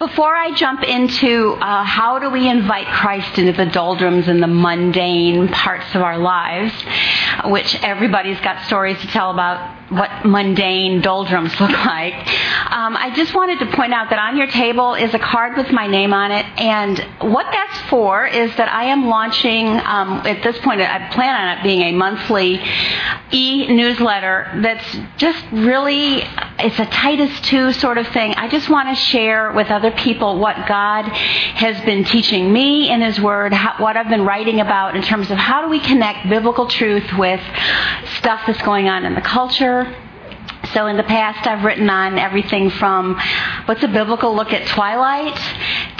Before I jump into uh, how do we invite Christ into the doldrums and the mundane parts of our lives, which everybody's got stories to tell about what mundane doldrums look like. Um, I just wanted to point out that on your table is a card with my name on it, and what that's for is that I am launching, um, at this point, I plan on it being a monthly e-newsletter that's just really, it's a Titus 2 sort of thing. I just want to share with other people what God has been teaching me in His Word, how, what I've been writing about in terms of how do we connect biblical truth with stuff that's going on in the culture, so in the past, I've written on everything from what's a biblical look at Twilight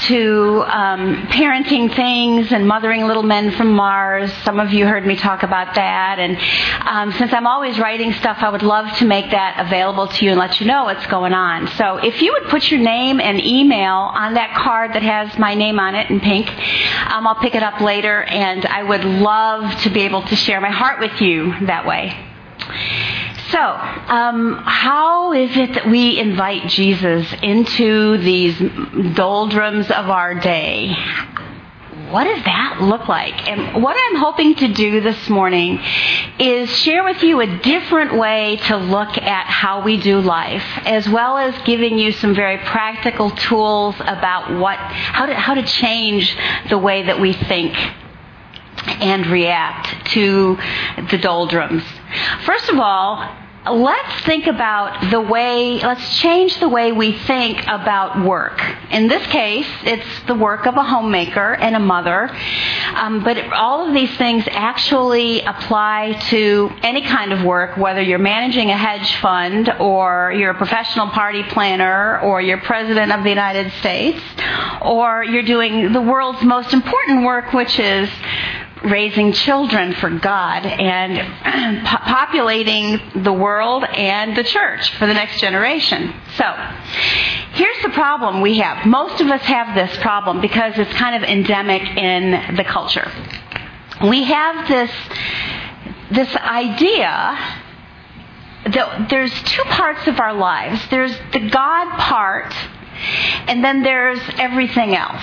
to um, parenting things and mothering little men from Mars. Some of you heard me talk about that. And um, since I'm always writing stuff, I would love to make that available to you and let you know what's going on. So if you would put your name and email on that card that has my name on it in pink, um, I'll pick it up later. And I would love to be able to share my heart with you that way. So, um, how is it that we invite Jesus into these doldrums of our day? What does that look like? And what I'm hoping to do this morning is share with you a different way to look at how we do life, as well as giving you some very practical tools about what, how to, how to change the way that we think and react to the doldrums. First of all, let's think about the way, let's change the way we think about work. In this case, it's the work of a homemaker and a mother, um, but all of these things actually apply to any kind of work, whether you're managing a hedge fund or you're a professional party planner or you're president of the United States or you're doing the world's most important work, which is raising children for God and populating the world and the church for the next generation. So, here's the problem we have. Most of us have this problem because it's kind of endemic in the culture. We have this this idea that there's two parts of our lives. There's the God part, and then there's everything else.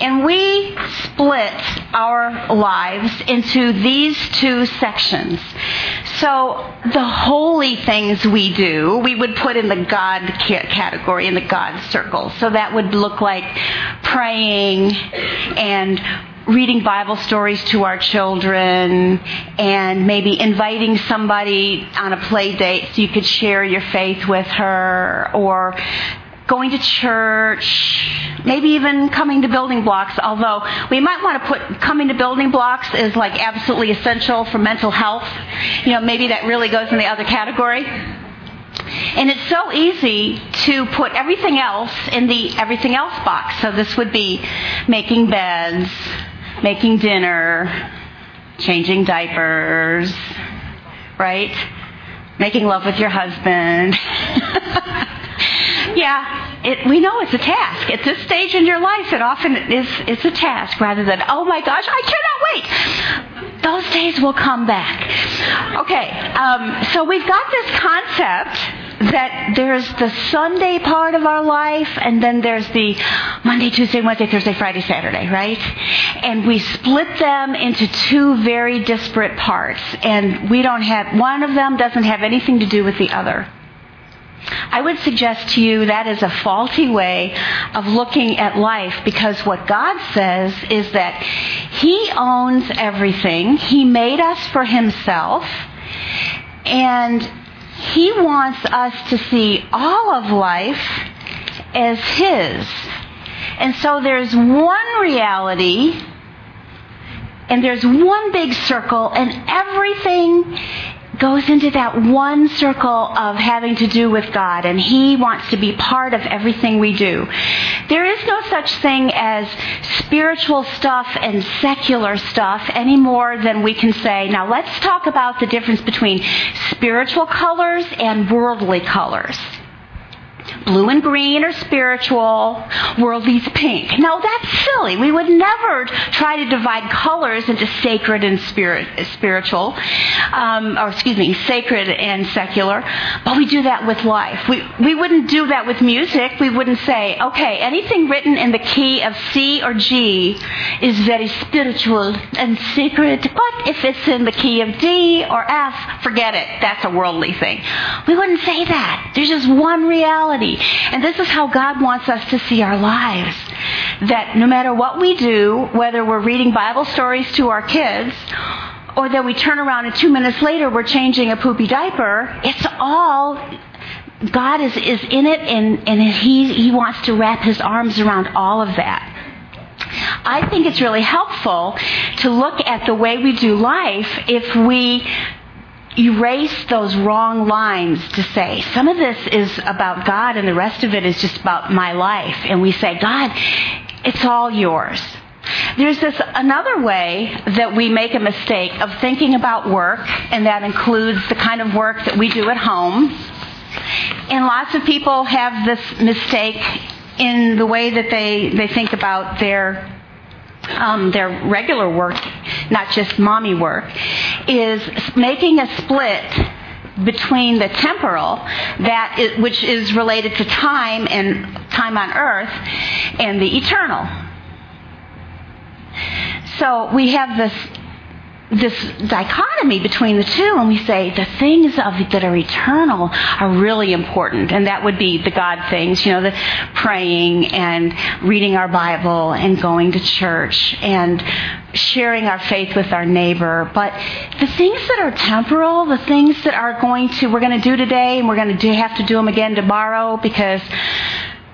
And we split our lives into these two sections. So the holy things we do, we would put in the God category, in the God circle. So that would look like praying and reading Bible stories to our children and maybe inviting somebody on a play date so you could share your faith with her or going to church, maybe even coming to building blocks, although we might want to put coming to building blocks is like absolutely essential for mental health. You know, maybe that really goes in the other category. And it's so easy to put everything else in the everything else box. So this would be making beds, making dinner, changing diapers, right? Making love with your husband. yeah, it, we know it's a task. At this stage in your life, it often is it's a task rather than, oh my gosh, I cannot wait. Those days will come back. Okay, um, so we've got this concept that there's the Sunday part of our life, and then there's the Monday, Tuesday, Wednesday, Thursday, Friday, Saturday, right? And we split them into two very disparate parts, and we don't have, one of them doesn't have anything to do with the other. I would suggest to you that is a faulty way of looking at life because what God says is that He owns everything. He made us for Himself. And He wants us to see all of life as His. And so there's one reality and there's one big circle and everything goes into that one circle of having to do with God, and He wants to be part of everything we do. There is no such thing as spiritual stuff and secular stuff any more than we can say, now let's talk about the difference between spiritual colors and worldly colors. Blue and green are spiritual, worldly's pink. Now that's silly. We would never try to divide colors into sacred and spirit, spiritual, um, or excuse me, sacred and secular. But we do that with life. We we wouldn't do that with music. We wouldn't say, okay, anything written in the key of C or G is very spiritual and sacred. But if it's in the key of D or F, forget it. That's a worldly thing. We wouldn't say that. There's just one reality. And this is how God wants us to see our lives. That no matter what we do, whether we're reading Bible stories to our kids, or that we turn around and two minutes later we're changing a poopy diaper, it's all God is, is in it and, and he, he wants to wrap his arms around all of that. I think it's really helpful to look at the way we do life if we erase those wrong lines to say, some of this is about God and the rest of it is just about my life. And we say, God, it's all yours. There's this another way that we make a mistake of thinking about work, and that includes the kind of work that we do at home. And lots of people have this mistake in the way that they, they think about their um, their regular work, not just mommy work, is making a split between the temporal, that is, which is related to time and time on earth, and the eternal. So we have this this dichotomy between the two and we say the things of that are eternal are really important. And that would be the god things you know the praying and reading our bible and going to church and sharing our faith with our neighbor. But the things that are temporal the things that are going to we're going to do today and we're going to have to do them again tomorrow because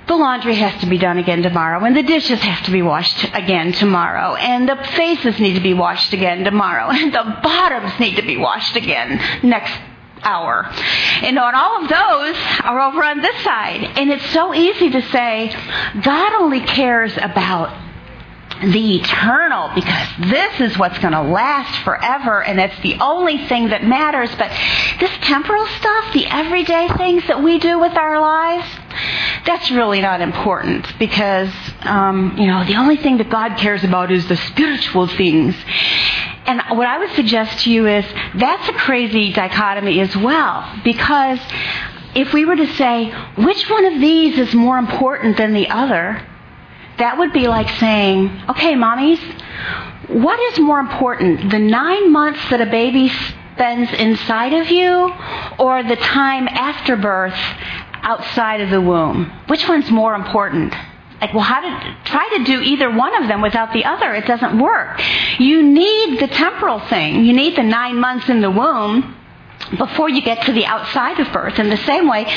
the laundry has to be done again tomorrow, and the dishes have to be washed again tomorrow, and the faces need to be washed again tomorrow, and the bottoms need to be washed again next hour. And on all of those are over on this side. And it's so easy to say, God only cares about the eternal because this is what's going to last forever and it's the only thing that matters. But this temporal stuff, the everyday things that we do with our lives, that's really not important because, um, you know, the only thing that God cares about is the spiritual things. And what I would suggest to you is that's a crazy dichotomy as well because if we were to say, which one of these is more important than the other, that would be like saying, okay, mommies, what is more important, the nine months that a baby spends inside of you or the time after birth outside of the womb? Which one's more important? Like, well, how to try to do either one of them without the other? It doesn't work. You need the temporal thing. You need the nine months in the womb before you get to the outside of birth. In the same way,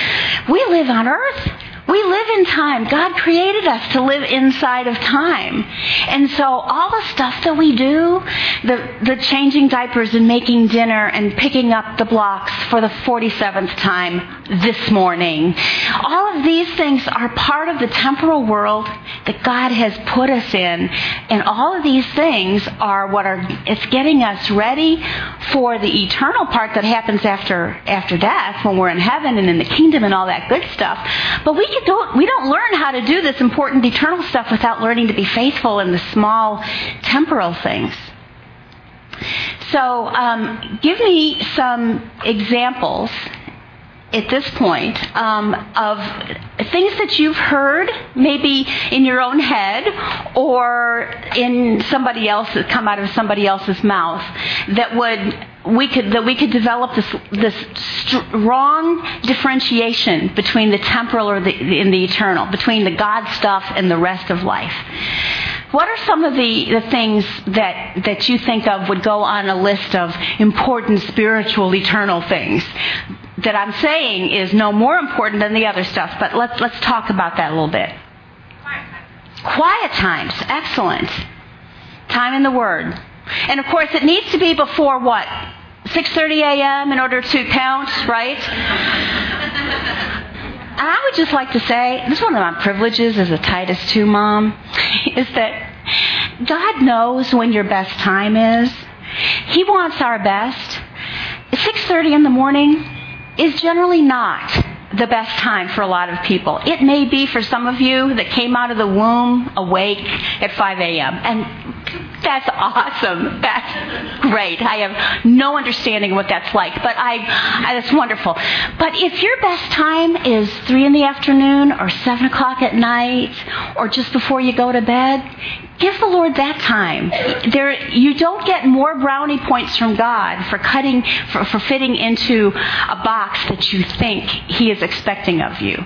we live on earth we live in time. God created us to live inside of time. And so all the stuff that we do, the, the changing diapers and making dinner and picking up the blocks for the 47th time this morning, all of these things are part of the temporal world that God has put us in. And all of these things are what are, it's getting us ready for the eternal part that happens after, after death when we're in heaven and in the kingdom and all that good stuff. But we don't, we don't learn how to do this important eternal stuff without learning to be faithful in the small temporal things. So, um, give me some examples at this point um, of things that you've heard, maybe in your own head or in somebody else's, come out of somebody else's mouth, that would we could that we could develop this this strong differentiation between the temporal or the in the eternal, between the God stuff and the rest of life. What are some of the, the things that, that you think of would go on a list of important spiritual eternal things that I'm saying is no more important than the other stuff, but let's, let's talk about that a little bit. Quiet times. Excellent. Time in the Word. And of course, it needs to be before what? 6:30 a.m. in order to count, right? I would just like to say, this is one of my privileges as a Titus 2 mom, is that God knows when your best time is. He wants our best. 6:30 in the morning is generally not the best time for a lot of people. It may be for some of you that came out of the womb awake at 5 a.m. And that's awesome. That's great. I have no understanding what that's like, but I, I that's wonderful. But if your best time is 3 in the afternoon or 7 o'clock at night or just before you go to bed, Give the Lord that time. There, you don't get more brownie points from God for cutting, for, for fitting into a box that you think He is expecting of you.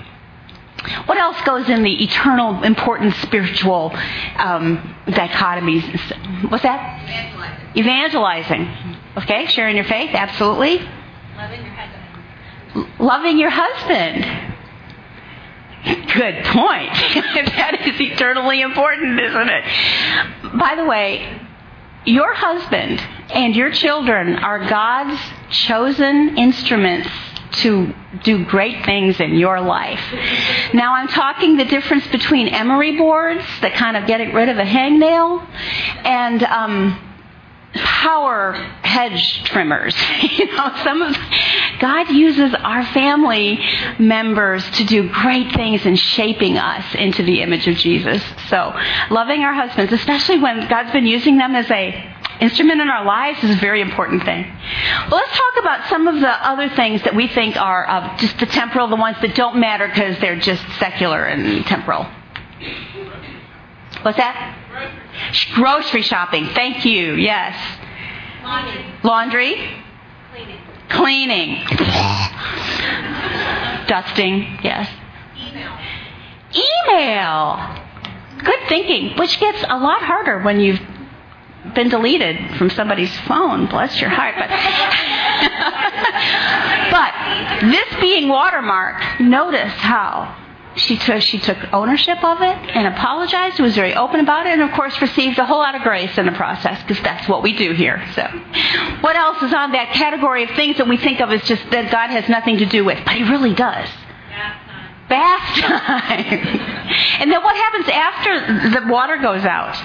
What else goes in the eternal, important spiritual um, dichotomies? What's that? Evangelizing. Evangelizing. Okay, sharing your faith, absolutely. Loving your husband. Loving your husband. Good point. that is eternally important, isn't it? By the way, your husband and your children are God's chosen instruments to do great things in your life. Now, I'm talking the difference between emery boards that kind of get rid of a hangnail and um, power hedge trimmers. you know, some of God uses our family members to do great things in shaping us into the image of Jesus. So, loving our husbands, especially when God's been using them as a instrument in our lives is a very important thing. Well, let's talk about some of the other things that we think are just the temporal, the ones that don't matter because they're just secular and temporal. What's that? Grocery shopping. Thank you. Yes. Laundry. Laundry. Cleaning. Cleaning. Dusting. Yes. Email. Email. Good thinking, which gets a lot harder when you've been deleted from somebody's phone. Bless your heart. But, but this being watermark, notice how she took, she took ownership of it and apologized, and was very open about it, and of course received a whole lot of grace in the process because that's what we do here. So, what else is on that category of things that we think of as just that God has nothing to do with, but He really does? Bath time. Bath time. and then what happens after the water goes out?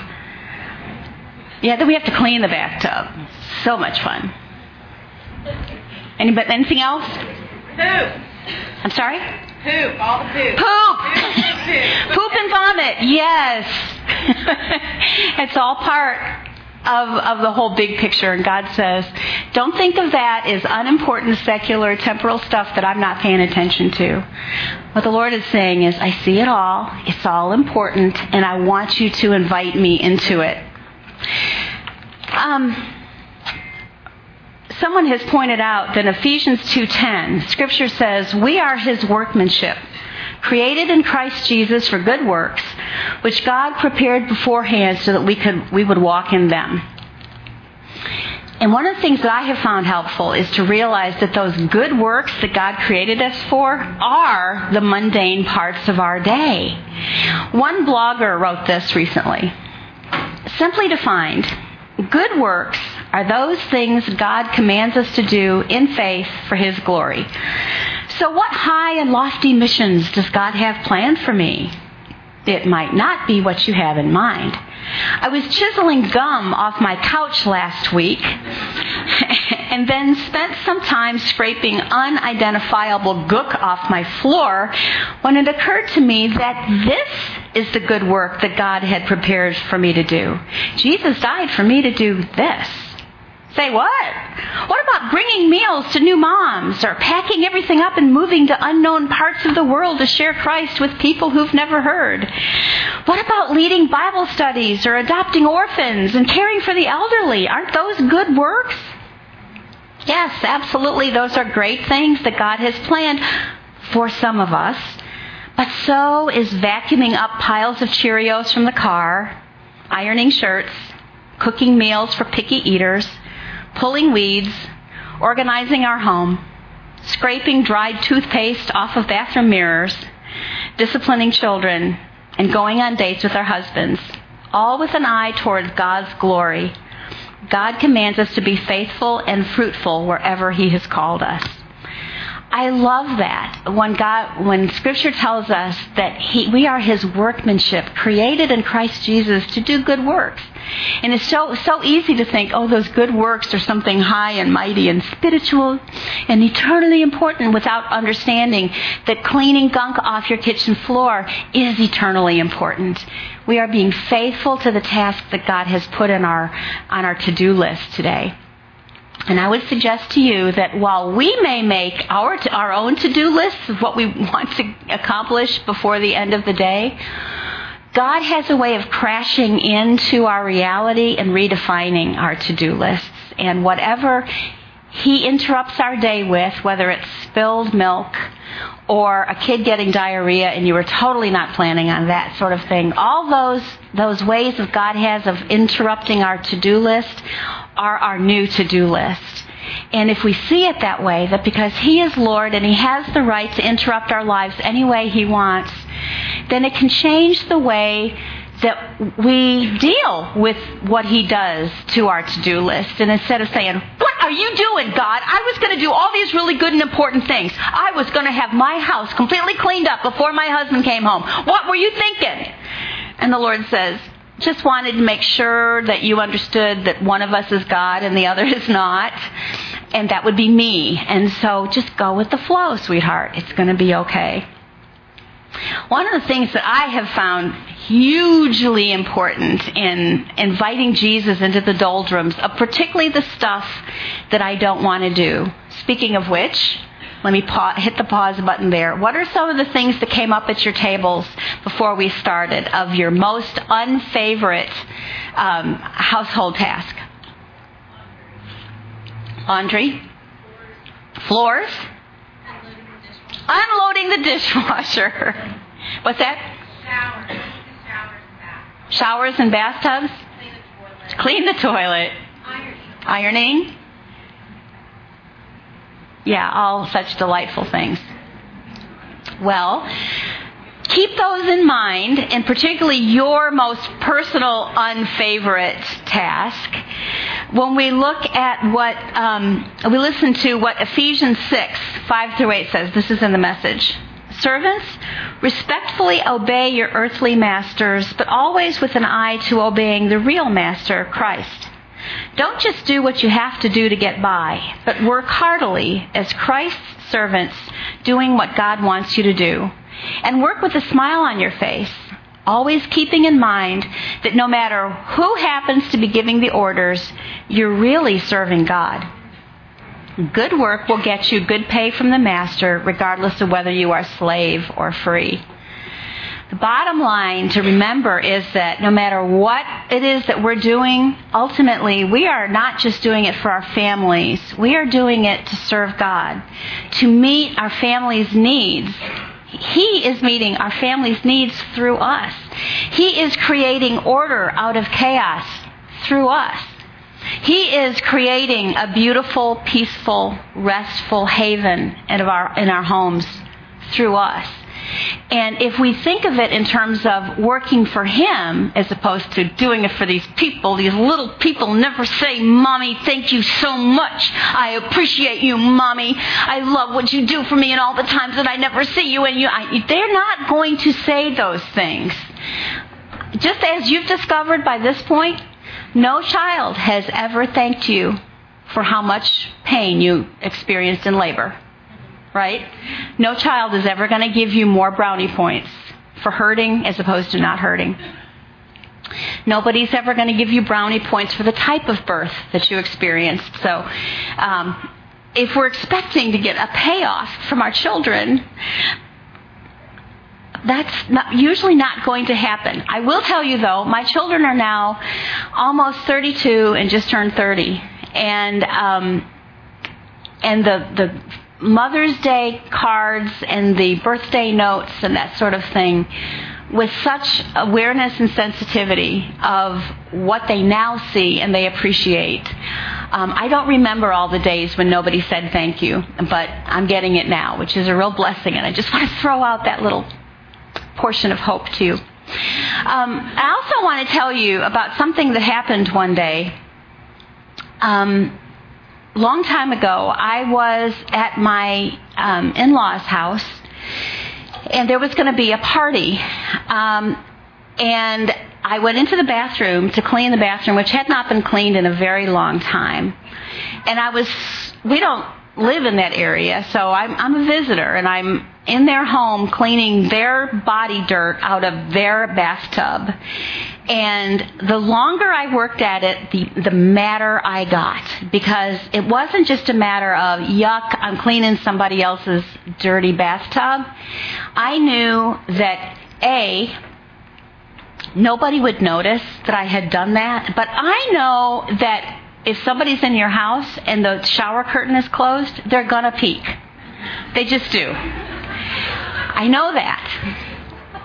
Yeah, then we have to clean the bathtub. So much fun. Anybody, anything else? Poop. I'm sorry? Poop. All the poop. Poop! Poop. Poop and vomit, yes. it's all part of, of the whole big picture. And God says, don't think of that as unimportant, secular, temporal stuff that I'm not paying attention to. What the Lord is saying is, I see it all. It's all important, and I want you to invite me into it. Um, someone has pointed out that in Ephesians 2:10, scripture says, "We are his workmanship, created in Christ Jesus for good works, which God prepared beforehand so that we could we would walk in them." And one of the things that I have found helpful is to realize that those good works that God created us for are the mundane parts of our day. One blogger wrote this recently. Simply defined, good works are those things God commands us to do in faith for His glory. So, what high and lofty missions does God have planned for me? It might not be what you have in mind. I was chiseling gum off my couch last week and then spent some time scraping unidentifiable gook off my floor when it occurred to me that this is the good work that God had prepared for me to do. Jesus died for me to do this. Say what? What about bringing meals to new moms or packing everything up and moving to unknown parts of the world to share Christ with people who've never heard? What about leading Bible studies or adopting orphans and caring for the elderly? Aren't those good works? Yes, absolutely. Those are great things that God has planned for some of us. But so is vacuuming up piles of Cheerios from the car, ironing shirts, cooking meals for picky eaters, pulling weeds, organizing our home, scraping dried toothpaste off of bathroom mirrors, disciplining children, and going on dates with our husbands, all with an eye towards God's glory. God commands us to be faithful and fruitful wherever He has called us. I love that when God, when Scripture tells us that he, we are His workmanship, created in Christ Jesus to do good works. And it's so so easy to think, oh, those good works are something high and mighty and spiritual and eternally important, without understanding that cleaning gunk off your kitchen floor is eternally important. We are being faithful to the task that God has put in our on our to-do list today. And I would suggest to you that while we may make our, our own to do lists of what we want to accomplish before the end of the day, God has a way of crashing into our reality and redefining our to do lists. And whatever He interrupts our day with, whether it's spilled milk or a kid getting diarrhea and you were totally not planning on that sort of thing, all those, those ways that God has of interrupting our to do list are our new to do list. And if we see it that way, that because He is Lord and He has the right to interrupt our lives any way He wants, then it can change the way that we deal with what He does to our to do list. And instead of saying, What are you doing, God? I was going to do all these really good and important things. I was going to have my house completely cleaned up before my husband came home. What were you thinking? And the Lord says, just wanted to make sure that you understood that one of us is God and the other is not. And that would be me. And so just go with the flow, sweetheart. It's going to be okay. One of the things that I have found hugely important in inviting Jesus into the doldrums, of particularly the stuff that I don't want to do. Speaking of which, let me pause, hit the pause button there. What are some of the things that came up at your tables before we started of your most unfavorite um, household task? Laundry, floors, unloading the dishwasher. What's that? Showers. Showers and bathtubs. Clean the toilet. Clean the toilet. Ironing. Ironing. Yeah, all such delightful things. Well, keep those in mind, and particularly your most personal unfavorite task. When we look at what, um, we listen to what Ephesians 6, 5 through 8 says, this is in the message. Servants, respectfully obey your earthly masters, but always with an eye to obeying the real master, Christ. Don't just do what you have to do to get by, but work heartily as Christ's servants, doing what God wants you to do. And work with a smile on your face, always keeping in mind that no matter who happens to be giving the orders, you're really serving God. Good work will get you good pay from the master, regardless of whether you are slave or free. The bottom line to remember is that no matter what it is that we're doing, ultimately we are not just doing it for our families. We are doing it to serve God, to meet our family's needs. He is meeting our family's needs through us. He is creating order out of chaos through us. He is creating a beautiful, peaceful, restful haven in our, in our homes through us. And if we think of it in terms of working for Him as opposed to doing it for these people, these little people never say, Mommy, thank you so much. I appreciate you, Mommy. I love what you do for me and all the times that I never see you. And you, I, they're not going to say those things. Just as you've discovered by this point, no child has ever thanked you for how much pain you experienced in labor right? No child is ever going to give you more brownie points for hurting as opposed to not hurting. Nobody's ever going to give you brownie points for the type of birth that you experienced. So, um, if we're expecting to get a payoff from our children, that's not, usually not going to happen. I will tell you though, my children are now almost 32 and just turned 30, and um, and the the Mother's Day cards and the birthday notes and that sort of thing with such awareness and sensitivity of what they now see and they appreciate. Um, I don't remember all the days when nobody said thank you, but I'm getting it now, which is a real blessing. And I just want to throw out that little portion of hope to you. Um, I also want to tell you about something that happened one day. Um, long time ago, I was at my um, in law's house, and there was going to be a party. Um, and I went into the bathroom to clean the bathroom, which had not been cleaned in a very long time. And I was, we don't live in that area, so I'm, I'm a visitor, and I'm in their home cleaning their body dirt out of their bathtub. And the longer I worked at it, the, the madder I got. Because it wasn't just a matter of, yuck, I'm cleaning somebody else's dirty bathtub. I knew that, A, nobody would notice that I had done that. But I know that if somebody's in your house and the shower curtain is closed, they're going to peek. They just do. I know that.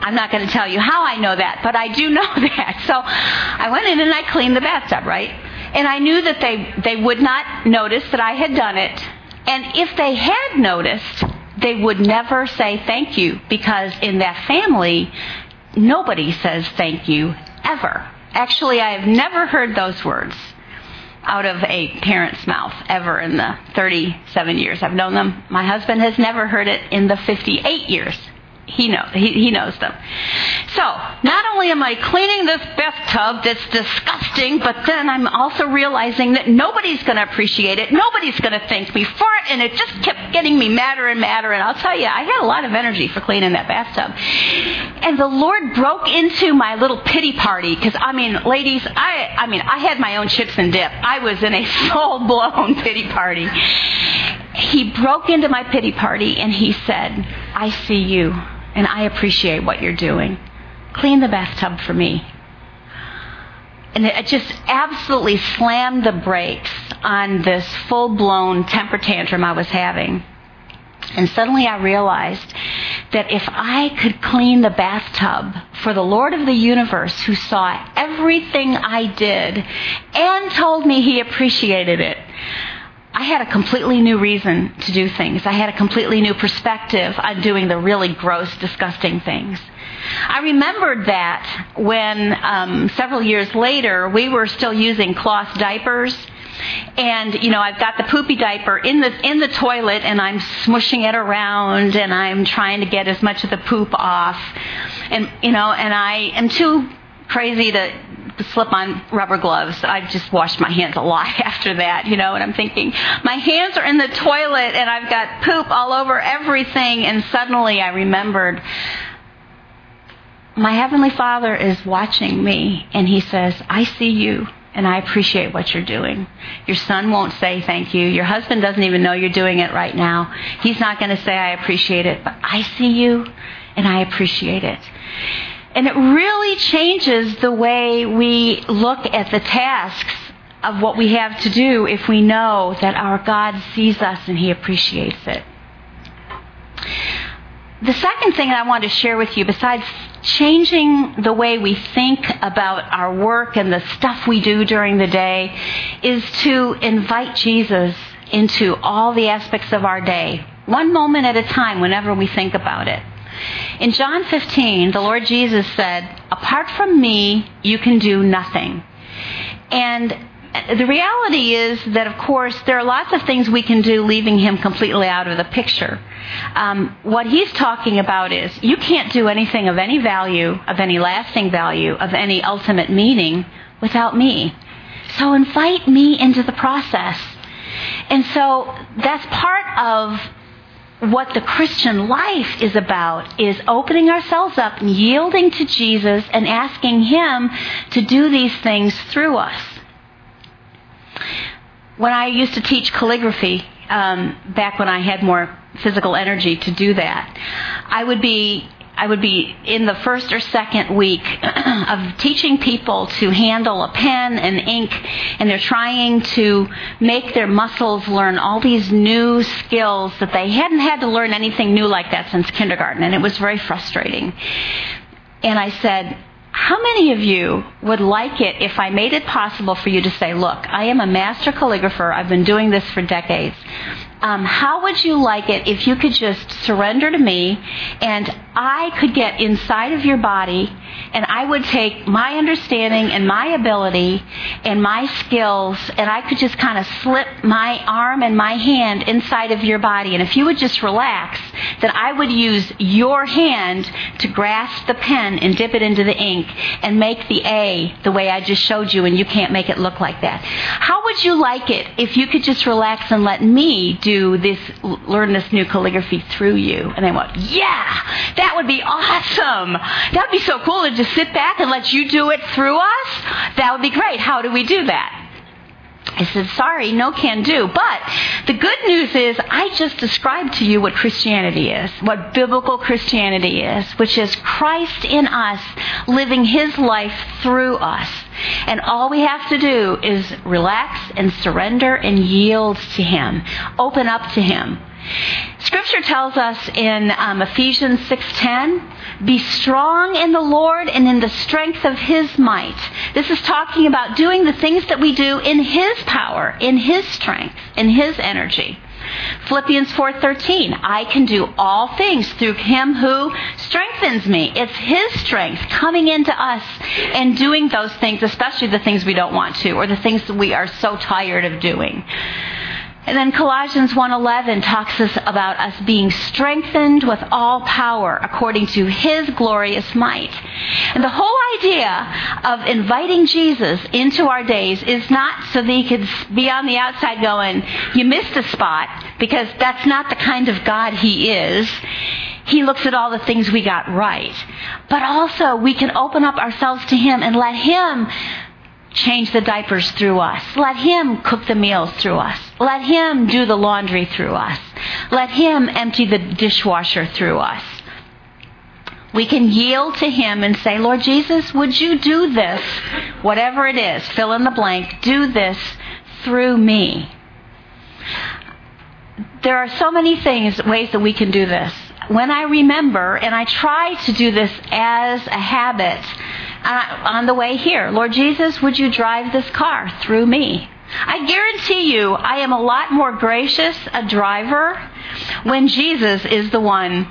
I'm not going to tell you how I know that, but I do know that. So I went in and I cleaned the bathtub, right? And I knew that they, they would not notice that I had done it. And if they had noticed, they would never say thank you because in that family, nobody says thank you ever. Actually, I have never heard those words out of a parent's mouth ever in the 37 years I've known them. My husband has never heard it in the 58 years he knows he, he knows them. So not only am I cleaning this bathtub that's disgusting, but then I'm also realizing that nobody's going to appreciate it. Nobody's going to thank me for it, and it just kept getting me madder and madder. And I'll tell you, I had a lot of energy for cleaning that bathtub. And the Lord broke into my little pity party because I mean, ladies, I I mean, I had my own chips and dip. I was in a full blown pity party. He broke into my pity party and he said, "I see you." And I appreciate what you're doing. Clean the bathtub for me. And it just absolutely slammed the brakes on this full blown temper tantrum I was having. And suddenly I realized that if I could clean the bathtub for the Lord of the universe who saw everything I did and told me he appreciated it, I had a completely new reason to do things. I had a completely new perspective on doing the really gross, disgusting things. I remembered that when um, several years later we were still using cloth diapers. And you know, I've got the poopy diaper in the in the toilet, and I'm smushing it around, and I'm trying to get as much of the poop off, and you know, and I am too crazy to slip on rubber gloves. I've just washed my hands a lot after that, you know, and I'm thinking, my hands are in the toilet and I've got poop all over everything. And suddenly I remembered, my Heavenly Father is watching me and He says, I see you and I appreciate what you're doing. Your son won't say thank you. Your husband doesn't even know you're doing it right now. He's not going to say I appreciate it, but I see you and I appreciate it. And it really changes the way we look at the tasks of what we have to do if we know that our God sees us and He appreciates it. The second thing I want to share with you, besides changing the way we think about our work and the stuff we do during the day, is to invite Jesus into all the aspects of our day, one moment at a time, whenever we think about it. In John 15, the Lord Jesus said, Apart from me, you can do nothing. And the reality is that, of course, there are lots of things we can do leaving him completely out of the picture. Um, what he's talking about is you can't do anything of any value, of any lasting value, of any ultimate meaning without me. So invite me into the process. And so that's part of what the Christian life is about is opening ourselves up and yielding to Jesus and asking Him to do these things through us. When I used to teach calligraphy, um, back when I had more physical energy to do that, I would be I would be in the first or second week of teaching people to handle a pen and ink, and they're trying to make their muscles learn all these new skills that they hadn't had to learn anything new like that since kindergarten, and it was very frustrating. And I said, how many of you would like it if I made it possible for you to say, look, I am a master calligrapher. I've been doing this for decades. Um, how would you like it if you could just surrender to me and I could get inside of your body and I would take my understanding and my ability and my skills and I could just kind of slip my arm and my hand inside of your body. And if you would just relax, then I would use your hand to grasp the pen and dip it into the ink and make the A the way I just showed you and you can't make it look like that. How would you like it if you could just relax and let me do this, learn this new calligraphy through you? And they went, yeah, that would be awesome. That would be so cool to just sit back and let you do it through us. That would be great. How do we do that? I said, sorry, no can do. But the good news is I just described to you what Christianity is, what biblical Christianity is, which is Christ in us living his life through us. And all we have to do is relax and surrender and yield to him, open up to him. Scripture tells us in um, Ephesians 6:10, "Be strong in the Lord and in the strength of His might." This is talking about doing the things that we do in His power, in His strength, in His energy. Philippians 4:13, I can do all things through him who strengthens me. It's his strength coming into us and doing those things, especially the things we don't want to or the things that we are so tired of doing. And then Colossians 1:11 talks us about us being strengthened with all power according to his glorious might. And the whole idea of inviting Jesus into our days is not so that he could be on the outside going, "You missed a spot," because that's not the kind of God he is. He looks at all the things we got right. But also we can open up ourselves to him and let him change the diapers through us. Let Him cook the meals through us. Let Him do the laundry through us. Let Him empty the dishwasher through us. We can yield to Him and say, Lord Jesus, would you do this? Whatever it is, fill in the blank, do this through me. There are so many things, ways that we can do this. When I remember, and I try to do this as a habit, uh, on the way here. Lord Jesus, would you drive this car through me? I guarantee you, I am a lot more gracious a driver when Jesus is the one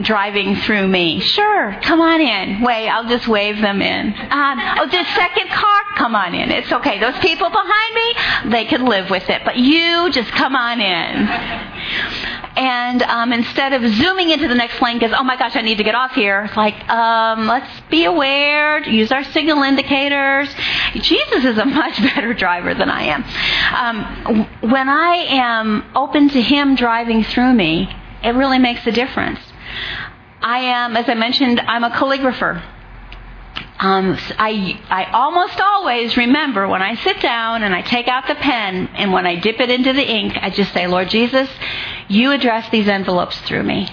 driving through me. Sure, come on in. Wait, I'll just wave them in. Um, oh, this second car, come on in. It's okay. Those people behind me, they can live with it. But you just come on in and um, instead of zooming into the next lane because oh my gosh I need to get off here, it's like um, let's be aware, use our signal indicators. Jesus is a much better driver than I am. Um, when I am open to Him driving through me, it really makes a difference. I am, as I mentioned, I'm a calligrapher. Um, I, I almost always remember when I sit down and I take out the pen and when I dip it into the ink, I just say, Lord Jesus, you address these envelopes through me.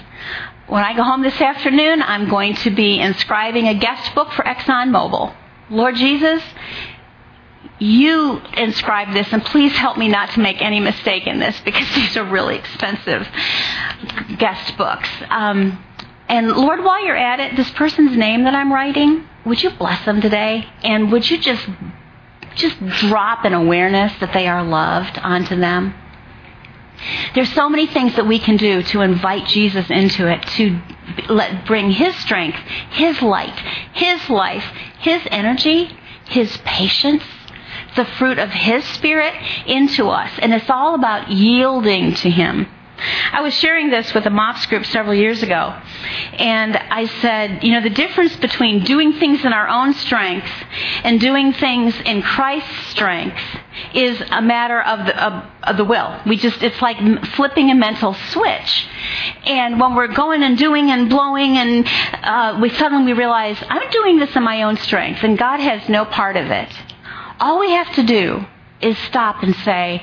When I go home this afternoon, I'm going to be inscribing a guest book for ExxonMobil. Lord Jesus, you inscribe this, and please help me not to make any mistake in this because these are really expensive guest books. Um, and Lord, while you're at it, this person's name that I'm writing, would you bless them today? And would you just just drop an awareness that they are loved onto them? There's so many things that we can do to invite Jesus into it, to let, bring His strength, His light, His life, His energy, His patience, the fruit of His Spirit into us. And it's all about yielding to Him. I was sharing this with a MOPS group several years ago, and I said, you know, the difference between doing things in our own strength and doing things in Christ's strength is a matter of the, of, of the will. We just, it's like flipping a mental switch. And when we're going and doing and blowing, and uh, we suddenly we realize, I'm doing this in my own strength, and God has no part of it. All we have to do is stop and say,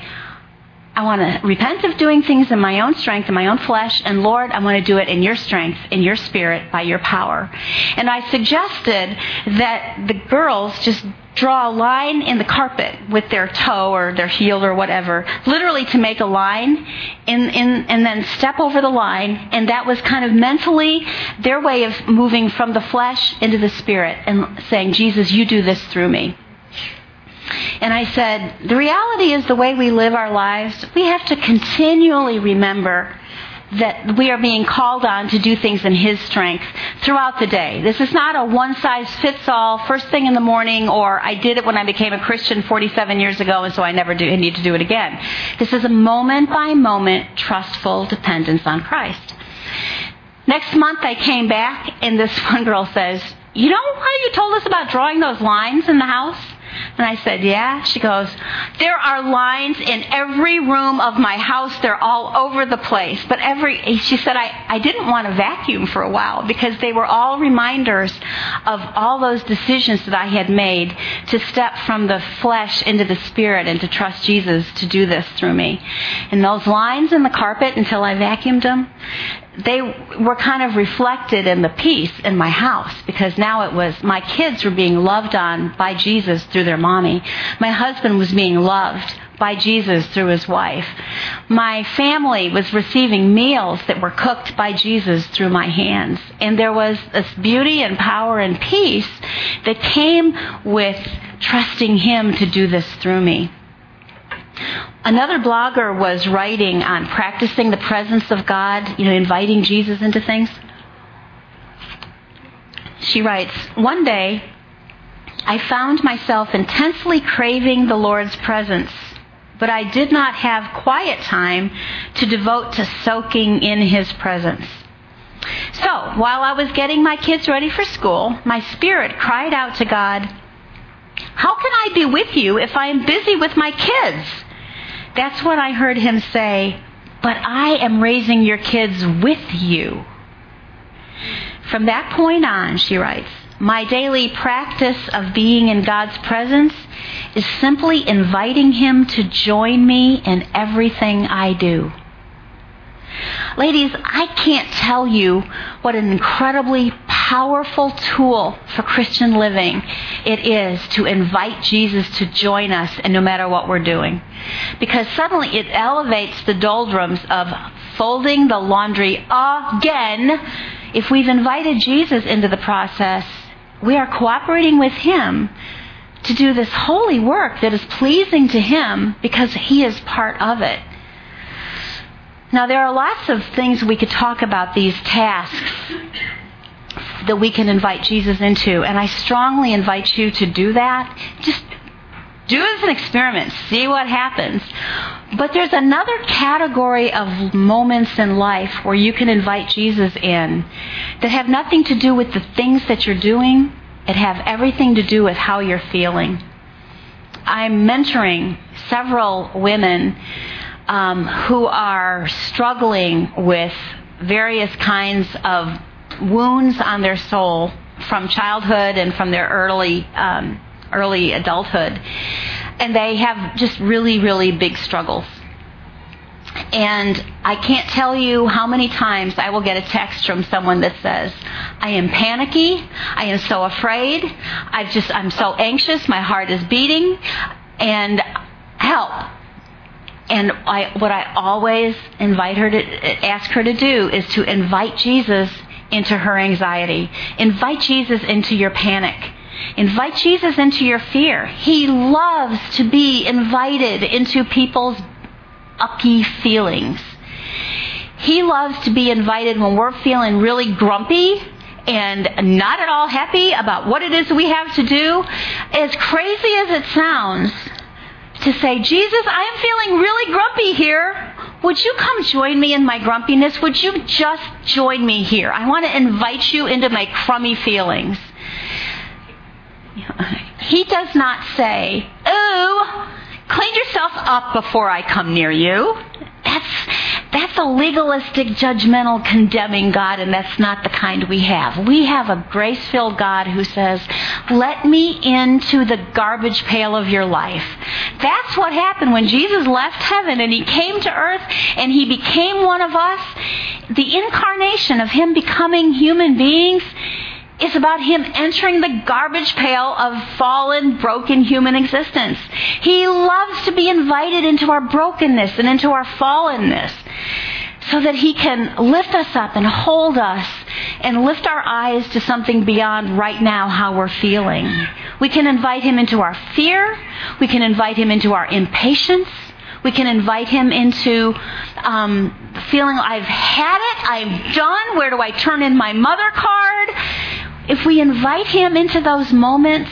I want to repent of doing things in my own strength, in my own flesh, and Lord, I want to do it in your strength, in your spirit, by your power. And I suggested that the girls just draw a line in the carpet with their toe or their heel or whatever, literally to make a line, in, in, and then step over the line. And that was kind of mentally their way of moving from the flesh into the spirit and saying, Jesus, you do this through me. And I said, the reality is the way we live our lives, we have to continually remember that we are being called on to do things in His strength throughout the day. This is not a one size fits all, first thing in the morning, or I did it when I became a Christian 47 years ago, and so I never do, need to do it again. This is a moment by moment trustful dependence on Christ. Next month I came back, and this one girl says, You know how you told us about drawing those lines in the house? And I said, Yeah. She goes, There are lines in every room of my house. They're all over the place. But every, she said, I, I didn't want to vacuum for a while because they were all reminders of all those decisions that I had made to step from the flesh into the spirit and to trust Jesus to do this through me. And those lines in the carpet until I vacuumed them, they were kind of reflected in the peace in my house because now it was my kids were being loved on by Jesus through their mommy. My husband was being loved by Jesus through his wife. My family was receiving meals that were cooked by Jesus through my hands. And there was this beauty and power and peace that came with trusting him to do this through me. Another blogger was writing on practicing the presence of God, you know, inviting Jesus into things. She writes, One day, I found myself intensely craving the Lord's presence, but I did not have quiet time to devote to soaking in His presence. So, while I was getting my kids ready for school, my spirit cried out to God, How can I be with you if I am busy with my kids? That's what I heard him say, but I am raising your kids with you. From that point on, she writes, my daily practice of being in God's presence is simply inviting Him to join me in everything I do. Ladies, I can't tell you what an incredibly powerful tool for Christian living it is to invite Jesus to join us and no matter what we're doing. Because suddenly it elevates the doldrums of folding the laundry again. If we've invited Jesus into the process, we are cooperating with Him to do this holy work that is pleasing to Him because He is part of it. Now, there are lots of things we could talk about these tasks that we can invite Jesus into, and I strongly invite you to do that. Just do it as an experiment, see what happens. But there's another category of moments in life where you can invite Jesus in that have nothing to do with the things that you're doing, it have everything to do with how you're feeling. I'm mentoring several women um, who are struggling with various kinds of wounds on their soul from childhood and from their early um, early adulthood, and they have just really really big struggles. And I can't tell you how many times I will get a text from someone that says, I am panicky. I am so afraid. I've just, I'm so anxious. My heart is beating. And help. And I, what I always invite her to ask her to do is to invite Jesus into her anxiety. Invite Jesus into your panic. Invite Jesus into your fear. He loves to be invited into people's uppy feelings. He loves to be invited when we're feeling really grumpy and not at all happy about what it is we have to do. As crazy as it sounds, to say, Jesus, I am feeling really grumpy here. Would you come join me in my grumpiness? Would you just join me here? I want to invite you into my crummy feelings. He does not say, Ooh, clean yourself up before I come near you. That's, that's a legalistic, judgmental, condemning God, and that's not the kind we have. We have a grace filled God who says, Let me into the garbage pail of your life. That's what happened when Jesus left heaven and he came to earth and he became one of us. The incarnation of him becoming human beings is about him entering the garbage pail of fallen, broken human existence. He loves to be invited into our brokenness and into our fallenness so that he can lift us up and hold us and lift our eyes to something beyond right now how we're feeling. We can invite him into our fear. We can invite him into our impatience. We can invite him into um, feeling I've had it, I'm done. Where do I turn in my mother card? If we invite him into those moments,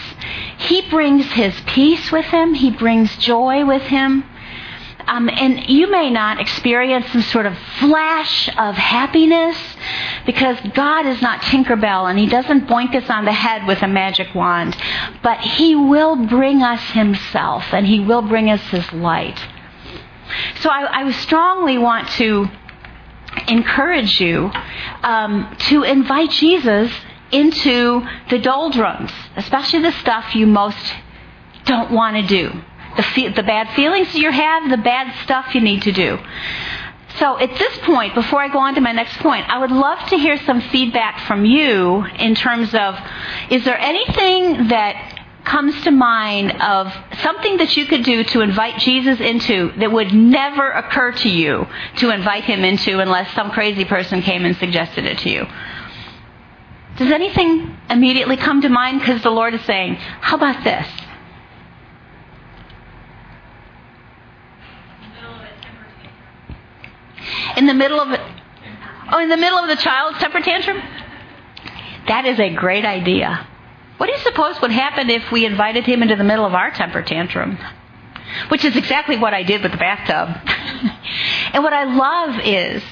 he brings his peace with him, he brings joy with him. Um, and you may not experience some sort of flash of happiness because God is not Tinkerbell and He doesn't boink us on the head with a magic wand. But He will bring us Himself and He will bring us His light. So I, I strongly want to encourage you um, to invite Jesus into the doldrums, especially the stuff you most don't want to do the, fe- the bad feelings you have, the bad stuff you need to do. So at this point, before I go on to my next point, I would love to hear some feedback from you in terms of is there anything that comes to mind of something that you could do to invite Jesus into that would never occur to you to invite him into unless some crazy person came and suggested it to you? Does anything immediately come to mind because the Lord is saying, How about this? in the middle of oh in the middle of the child's temper tantrum that is a great idea what do you suppose would happen if we invited him into the middle of our temper tantrum? Which is exactly what i did with the bathtub. And what i love is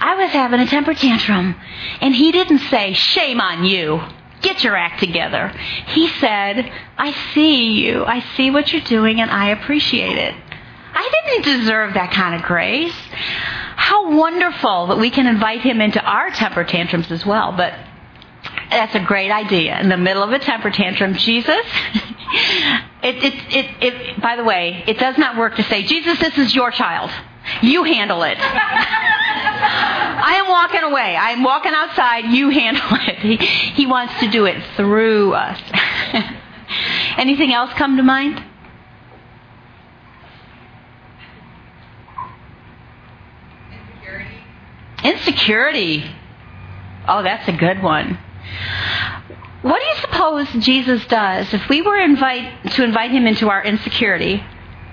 i was having a temper tantrum and he didn't say shame on you. Get your act together. He said i see you. I see what you're doing and i appreciate it. I didn't deserve that kind of grace. How wonderful that we can invite him into our temper tantrums as well. But that's a great idea. In the middle of a temper tantrum, Jesus, it, it, it, it, by the way, it does not work to say, Jesus, this is your child. You handle it. I am walking away. I am walking outside. You handle it. He, he wants to do it through us. Anything else come to mind? Insecurity. Oh, that's a good one. What do you suppose Jesus does if we were invite to invite him into our insecurity?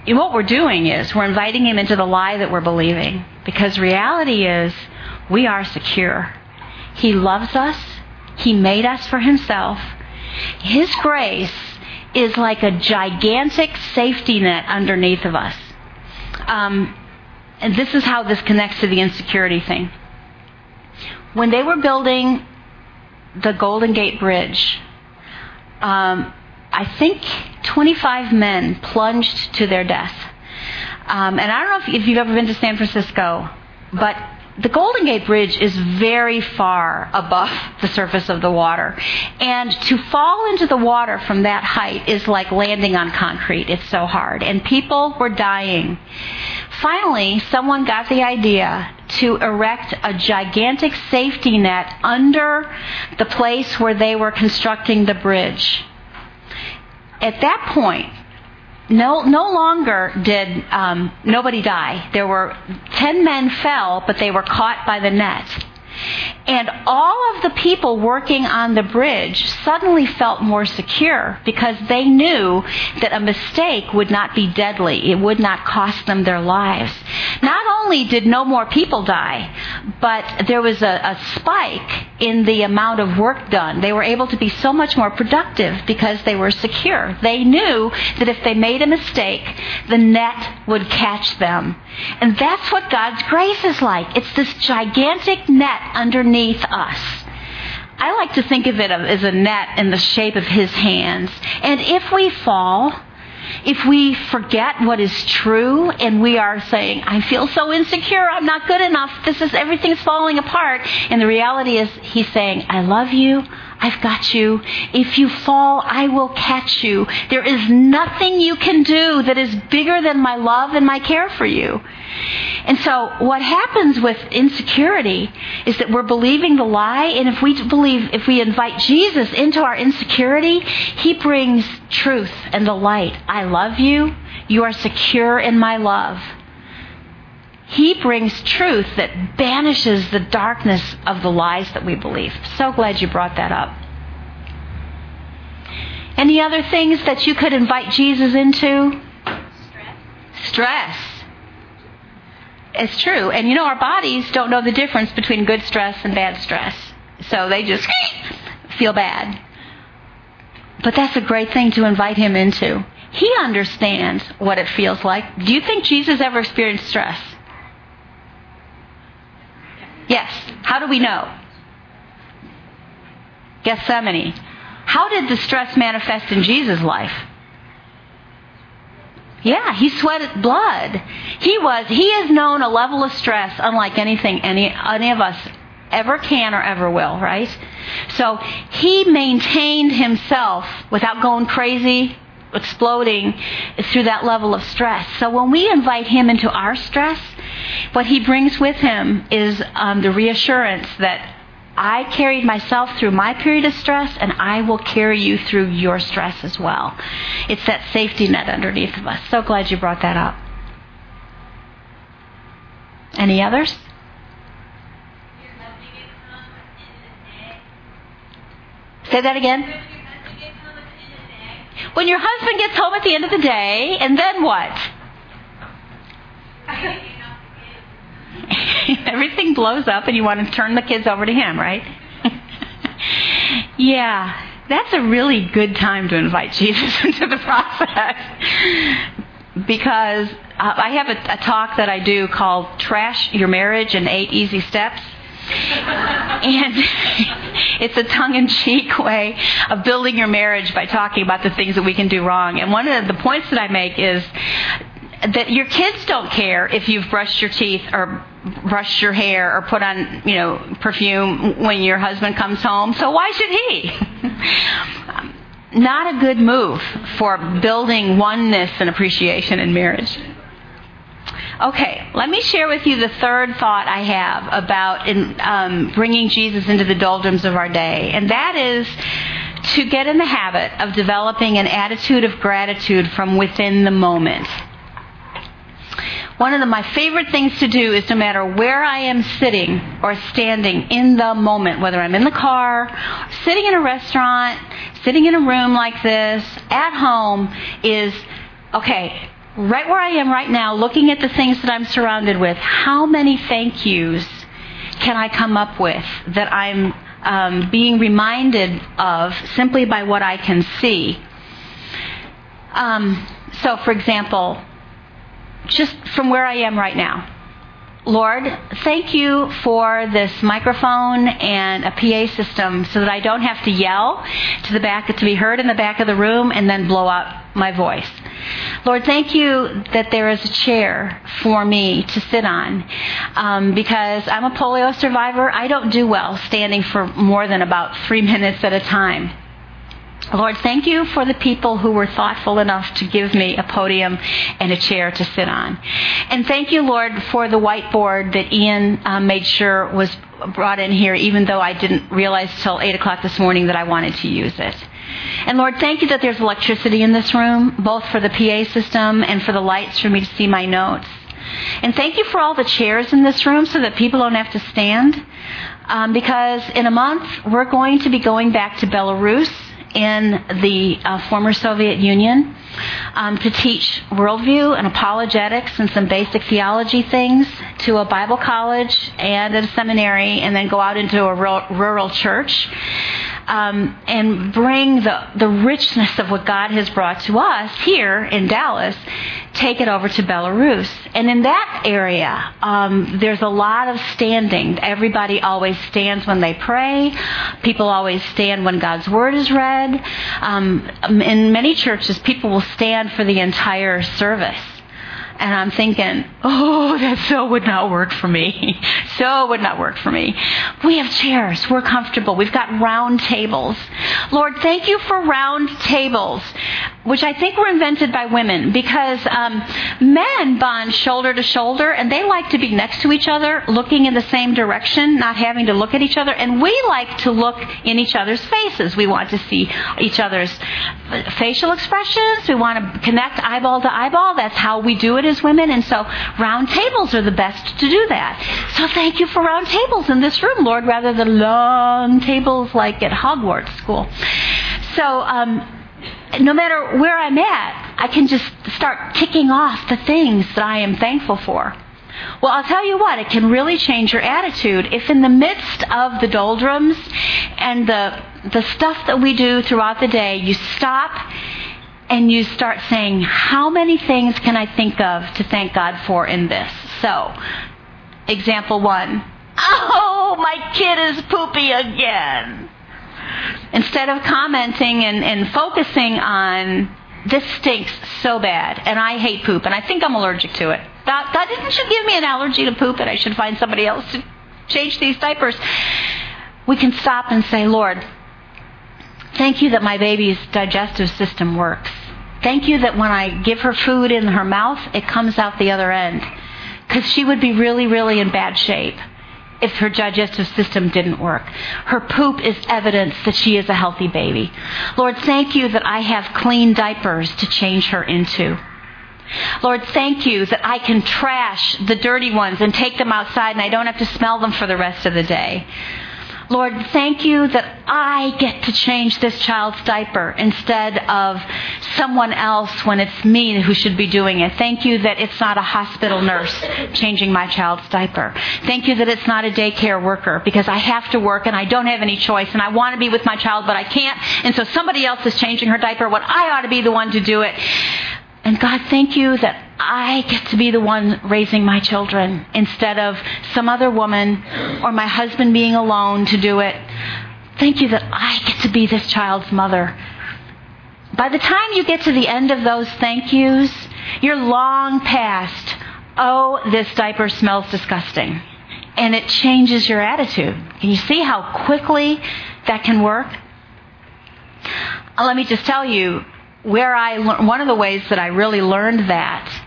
What we're doing is we're inviting him into the lie that we're believing because reality is we are secure. He loves us. He made us for himself. His grace is like a gigantic safety net underneath of us. Um, and this is how this connects to the insecurity thing. When they were building the Golden Gate Bridge, um, I think 25 men plunged to their death. Um, and I don't know if, if you've ever been to San Francisco, but the Golden Gate Bridge is very far above the surface of the water. And to fall into the water from that height is like landing on concrete. It's so hard. And people were dying. Finally, someone got the idea to erect a gigantic safety net under the place where they were constructing the bridge. At that point, no, no longer did um, nobody die. There were ten men fell, but they were caught by the net. And all of the people working on the bridge suddenly felt more secure because they knew that a mistake would not be deadly. It would not cost them their lives. Not only did no more people die, but there was a, a spike in the amount of work done. They were able to be so much more productive because they were secure. They knew that if they made a mistake, the net would catch them. And that's what God's grace is like. It's this gigantic net underneath us. I like to think of it as a net in the shape of His hands. And if we fall, if we forget what is true and we are saying, I feel so insecure, I'm not good enough, this is everything's falling apart, and the reality is He's saying, I love you, I've got you. If you fall, I will catch you. There is nothing you can do that is bigger than my love and my care for you. And so what happens with insecurity is that we're believing the lie, and if we believe, if we invite Jesus into our insecurity, He brings truth and the light. I love you. You are secure in my love. He brings truth that banishes the darkness of the lies that we believe. So glad you brought that up. Any other things that you could invite Jesus into? Stress. Stress. It's true. And you know, our bodies don't know the difference between good stress and bad stress. So they just feel bad. But that's a great thing to invite him into. He understands what it feels like. Do you think Jesus ever experienced stress? Yes. How do we know? Gethsemane. How did the stress manifest in Jesus' life? Yeah, he sweated blood. He was he has known a level of stress unlike anything any any of us ever can or ever will, right? So he maintained himself without going crazy, exploding through that level of stress. So when we invite him into our stress, what he brings with him is um, the reassurance that I carried myself through my period of stress, and I will carry you through your stress as well. It's that safety net underneath of us. So glad you brought that up. Any others? Say that again. When your husband gets home at the end of the day, and then what? Everything blows up, and you want to turn the kids over to him, right? yeah, that's a really good time to invite Jesus into the process. because uh, I have a, a talk that I do called Trash Your Marriage in Eight Easy Steps and it's a tongue in cheek way of building your marriage by talking about the things that we can do wrong. And one of the points that I make is that your kids don't care if you've brushed your teeth or brushed your hair or put on, you know, perfume when your husband comes home. So why should he? Not a good move for building oneness and appreciation in marriage. Okay, let me share with you the third thought I have about in, um, bringing Jesus into the doldrums of our day, and that is to get in the habit of developing an attitude of gratitude from within the moment. One of the, my favorite things to do is no matter where I am sitting or standing in the moment, whether I'm in the car, sitting in a restaurant, sitting in a room like this, at home, is okay, right where I am right now, looking at the things that I'm surrounded with, how many thank yous can I come up with that I'm um, being reminded of simply by what I can see? Um, so, for example, just from where I am right now. Lord, thank you for this microphone and a PA system so that I don't have to yell to the back to be heard in the back of the room and then blow out my voice. Lord, thank you that there is a chair for me to sit on um, because I'm a polio survivor. I don't do well standing for more than about three minutes at a time. Lord, thank you for the people who were thoughtful enough to give me a podium and a chair to sit on. And thank you, Lord, for the whiteboard that Ian uh, made sure was brought in here, even though I didn't realize till 8 o'clock this morning that I wanted to use it. And Lord, thank you that there's electricity in this room, both for the PA system and for the lights for me to see my notes. And thank you for all the chairs in this room so that people don't have to stand. Um, because in a month, we're going to be going back to Belarus in the uh, former Soviet Union um, to teach worldview and apologetics and some basic theology things to a Bible college and a seminary, and then go out into a rural, church um, and bring the, the richness of what God has brought to us here in Dallas, take it over to Belarus. And in that area, um, there's a lot of standing. Everybody always stands when they pray. People always stand when God's word is read. Um, in many churches, people will stand for the entire service. And I'm thinking, oh, that so would not work for me. so would not work for me. We have chairs. We're comfortable. We've got round tables. Lord, thank you for round tables, which I think were invented by women because um, men bond shoulder to shoulder and they like to be next to each other, looking in the same direction, not having to look at each other. And we like to look in each other's faces. We want to see each other's facial expressions. We want to connect eyeball to eyeball. That's how we do it as women, and so round tables are the best to do that. So thank you for round tables in this room, Lord, rather than long tables like at Hogwarts School. So, um, no matter where I'm at, I can just start ticking off the things that I am thankful for. Well, I'll tell you what, it can really change your attitude if in the midst of the doldrums and the the stuff that we do throughout the day, you stop and you start saying, how many things can I think of to thank God for in this? So, example 1. Oh, my kid is poopy again. Instead of commenting and, and focusing on this stinks so bad and I hate poop and I think I'm allergic to it. God, God, didn't you give me an allergy to poop and I should find somebody else to change these diapers? We can stop and say, Lord, thank you that my baby's digestive system works. Thank you that when I give her food in her mouth, it comes out the other end. Because she would be really, really in bad shape if her digestive system didn't work. Her poop is evidence that she is a healthy baby. Lord, thank you that I have clean diapers to change her into. Lord, thank you that I can trash the dirty ones and take them outside and I don't have to smell them for the rest of the day. Lord, thank you that I get to change this child's diaper instead of someone else when it's me who should be doing it. Thank you that it's not a hospital nurse changing my child's diaper. Thank you that it's not a daycare worker because I have to work and I don't have any choice and I want to be with my child but I can't and so somebody else is changing her diaper when I ought to be the one to do it. And God, thank you that I get to be the one raising my children instead of some other woman or my husband being alone to do it. Thank you that I get to be this child's mother. By the time you get to the end of those thank yous, you're long past, oh, this diaper smells disgusting. And it changes your attitude. Can you see how quickly that can work? Uh, let me just tell you, where I one of the ways that I really learned that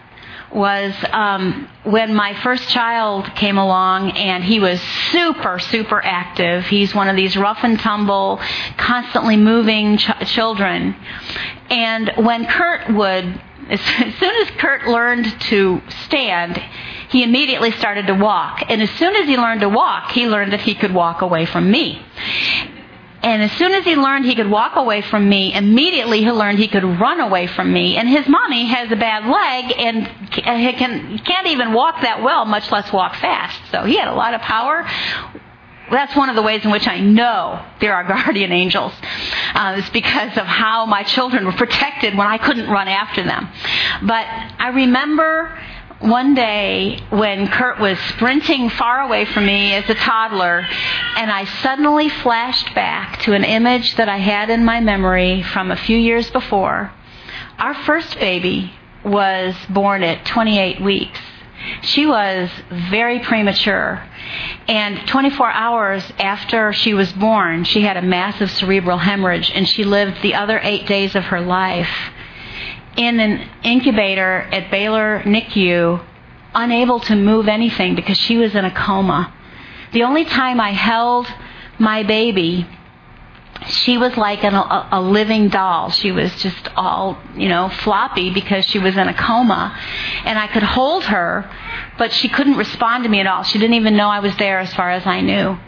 was um, when my first child came along and he was super super active. He's one of these rough and tumble constantly moving ch- children. And when kurt would as soon as kurt learned to stand he immediately started to walk. And as soon as he learned to walk he learned that he could walk away from me and as soon as he learned he could walk away from me, immediately he learned he could run away from me. And his mommy has a bad leg and can, can't even walk that well, much less walk fast. So he had a lot of power. That's one of the ways in which I know there are guardian angels. Uh, it's because of how my children were protected when I couldn't run after them. But I remember one day when Kurt was sprinting far away from me as a toddler, and I suddenly flashed back to an image that I had in my memory from a few years before. Our first baby was born at 28 weeks. She was very premature. And 24 hours after she was born, she had a massive cerebral hemorrhage, and she lived the other eight days of her life in an incubator at Baylor NICU, unable to move anything because she was in a coma. The only time I held my baby, she was like an, a, a living doll. She was just all, you know, floppy because she was in a coma. And I could hold her, but she couldn't respond to me at all. She didn't even know I was there as far as I knew.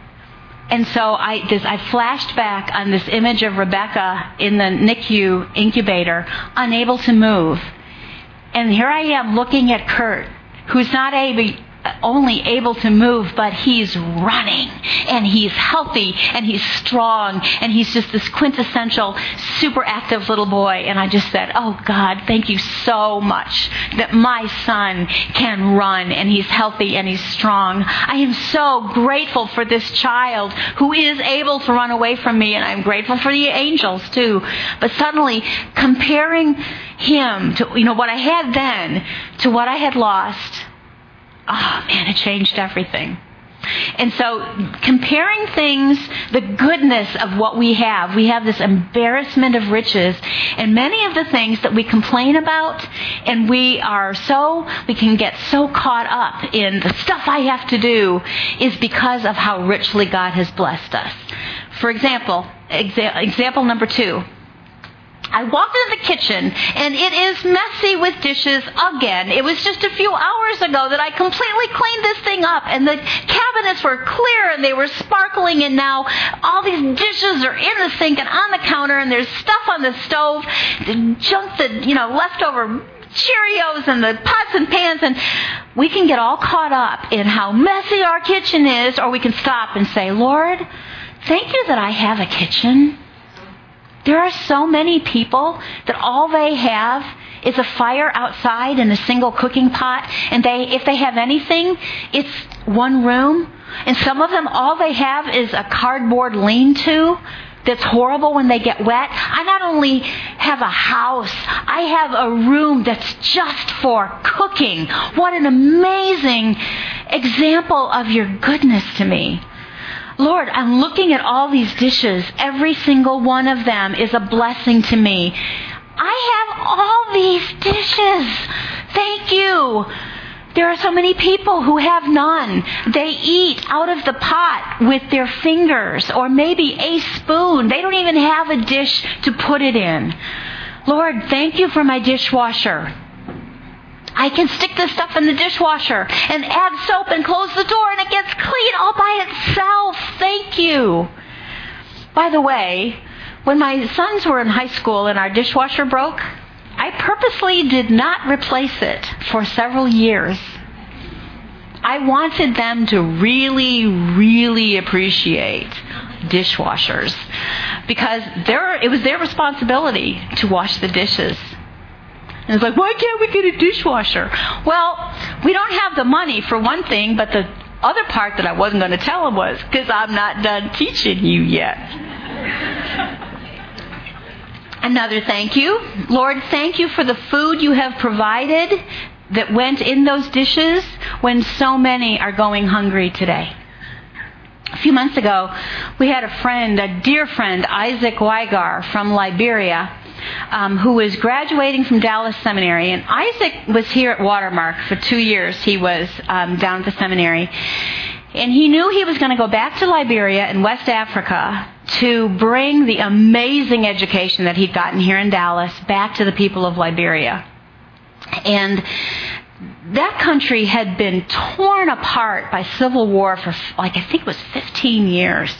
And so I, this, I flashed back on this image of Rebecca in the NICU incubator, unable to move. And here I am looking at Kurt, who's not able, only able to move, but he's running and he's healthy and he's strong and he's just this quintessential super active little boy. And I just said, Oh God, thank you so much that my son can run and he's healthy and he's strong. I am so grateful for this child who is able to run away from me and I'm grateful for the angels too. But suddenly comparing him to, you know, what I had then to what I had lost oh man, it changed everything. And so, comparing things, the goodness of what we have, we have this embarrassment of riches, and many of the things that we complain about, and we are so, we can get so caught up in the stuff I have to do, is because of how richly God has blessed us. For example, exa- example number two I walked into the kitchen and it is messy with dishes again. It was just a few hours ago that I completely cleaned this thing up and the cabinets were clear and they were sparkling and now all these dishes are in the sink and on the counter and there's stuff on the stove, the junk that, you know, leftover Cheerios and the pots and pans and we can get all caught up in how messy our kitchen is or we can stop and say, Lord, thank you that I have a kitchen. There are so many people that all they have is a fire outside and a single cooking pot and they if they have anything it's one room and some of them all they have is a cardboard lean-to that's horrible when they get wet. I not only have a house, I have a room that's just for cooking. What an amazing example of your goodness to me. Lord, I'm looking at all these dishes. Every single one of them is a blessing to me. I have all these dishes. Thank you. There are so many people who have none. They eat out of the pot with their fingers or maybe a spoon. They don't even have a dish to put it in. Lord, thank you for my dishwasher. I can stick this stuff in the dishwasher and add soap and close the door and it gets clean all by itself. Thank you. By the way, when my sons were in high school and our dishwasher broke, I purposely did not replace it for several years. I wanted them to really, really appreciate dishwashers because it was their responsibility to wash the dishes. And it's like, why can't we get a dishwasher? Well, we don't have the money for one thing, but the other part that I wasn't going to tell him was because I'm not done teaching you yet. Another thank you. Lord, thank you for the food you have provided that went in those dishes when so many are going hungry today. A few months ago, we had a friend, a dear friend, Isaac Weigar from Liberia, um, who was graduating from Dallas Seminary. And Isaac was here at Watermark for two years. He was um, down at the seminary. And he knew he was going to go back to Liberia in West Africa to bring the amazing education that he'd gotten here in Dallas back to the people of Liberia. And that country had been torn apart by civil war for like I think it was 15 years.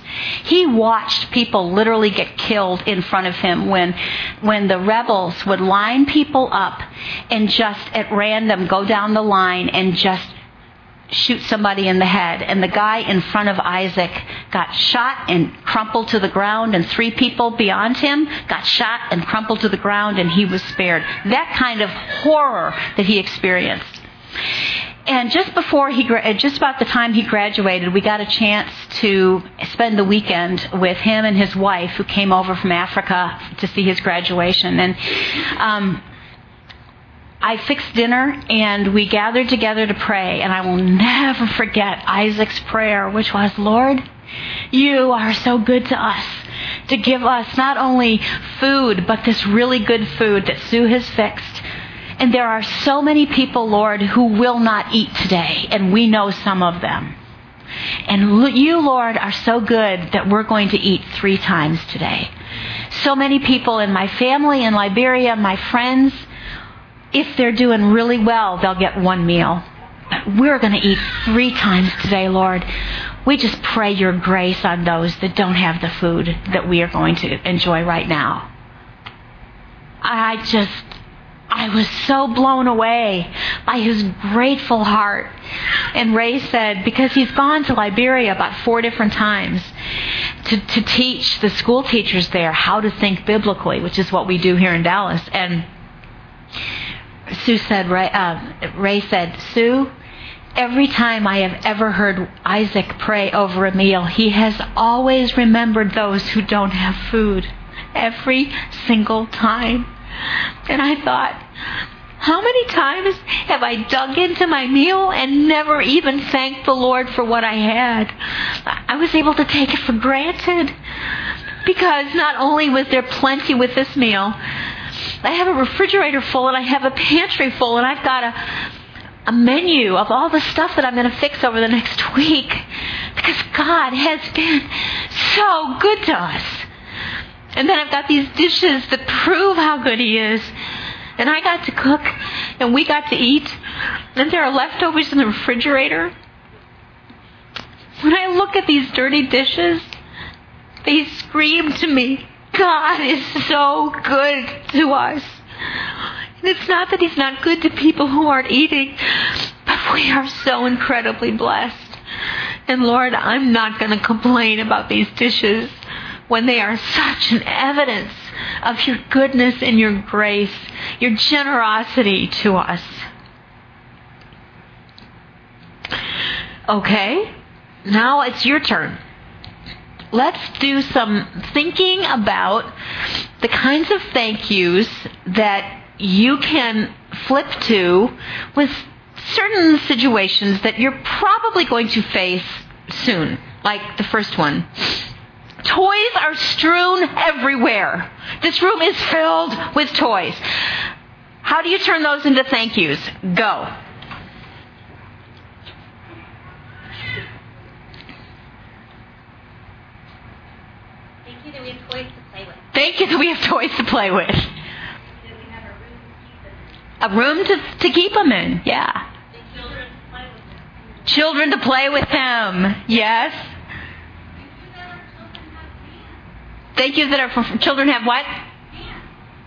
He watched people literally get killed in front of him when when the rebels would line people up and just at random go down the line and just shoot somebody in the head. And the guy in front of Isaac got shot and crumpled to the ground, and three people beyond him got shot and crumpled to the ground, and he was spared. That kind of horror that he experienced. And just before he, just about the time he graduated, we got a chance to spend the weekend with him and his wife, who came over from Africa to see his graduation. And um, I fixed dinner and we gathered together to pray. And I will never forget Isaac's prayer, which was, Lord, you are so good to us to give us not only food, but this really good food that Sue has fixed. And there are so many people, Lord, who will not eat today, and we know some of them. And you, Lord, are so good that we're going to eat three times today. So many people in my family in Liberia, my friends, if they're doing really well, they'll get one meal. But We're going to eat three times today, Lord. We just pray your grace on those that don't have the food that we are going to enjoy right now. I just, I was so blown away by his grateful heart. And Ray said, because he's gone to Liberia about four different times to, to teach the school teachers there how to think biblically, which is what we do here in Dallas. And Sue said, Ray, uh, Ray said, Sue, every time I have ever heard Isaac pray over a meal, he has always remembered those who don't have food. Every single time. And I thought, how many times have I dug into my meal and never even thanked the Lord for what I had? I was able to take it for granted. Because not only was there plenty with this meal, I have a refrigerator full and I have a pantry full and I've got a a menu of all the stuff that I'm going to fix over the next week because God has been so good to us. And then I've got these dishes that prove how good He is. And I got to cook and we got to eat. And there are leftovers in the refrigerator. When I look at these dirty dishes, they scream to me God is so good to us. And It's not that He's not good to people who aren't eating, but we are so incredibly blessed. And Lord, I'm not going to complain about these dishes when they are such an evidence of your goodness and your grace, your generosity to us. Okay, now it's your turn. Let's do some thinking about the kinds of thank yous that you can flip to with certain situations that you're probably going to face soon, like the first one. Toys are strewn everywhere. This room is filled with toys. How do you turn those into thank yous? Go. Thank you that we have toys to play with. Thank you that we have toys to play with. A room to, to keep them in, yeah. Children to play with them, yes. Thank you that our children have what?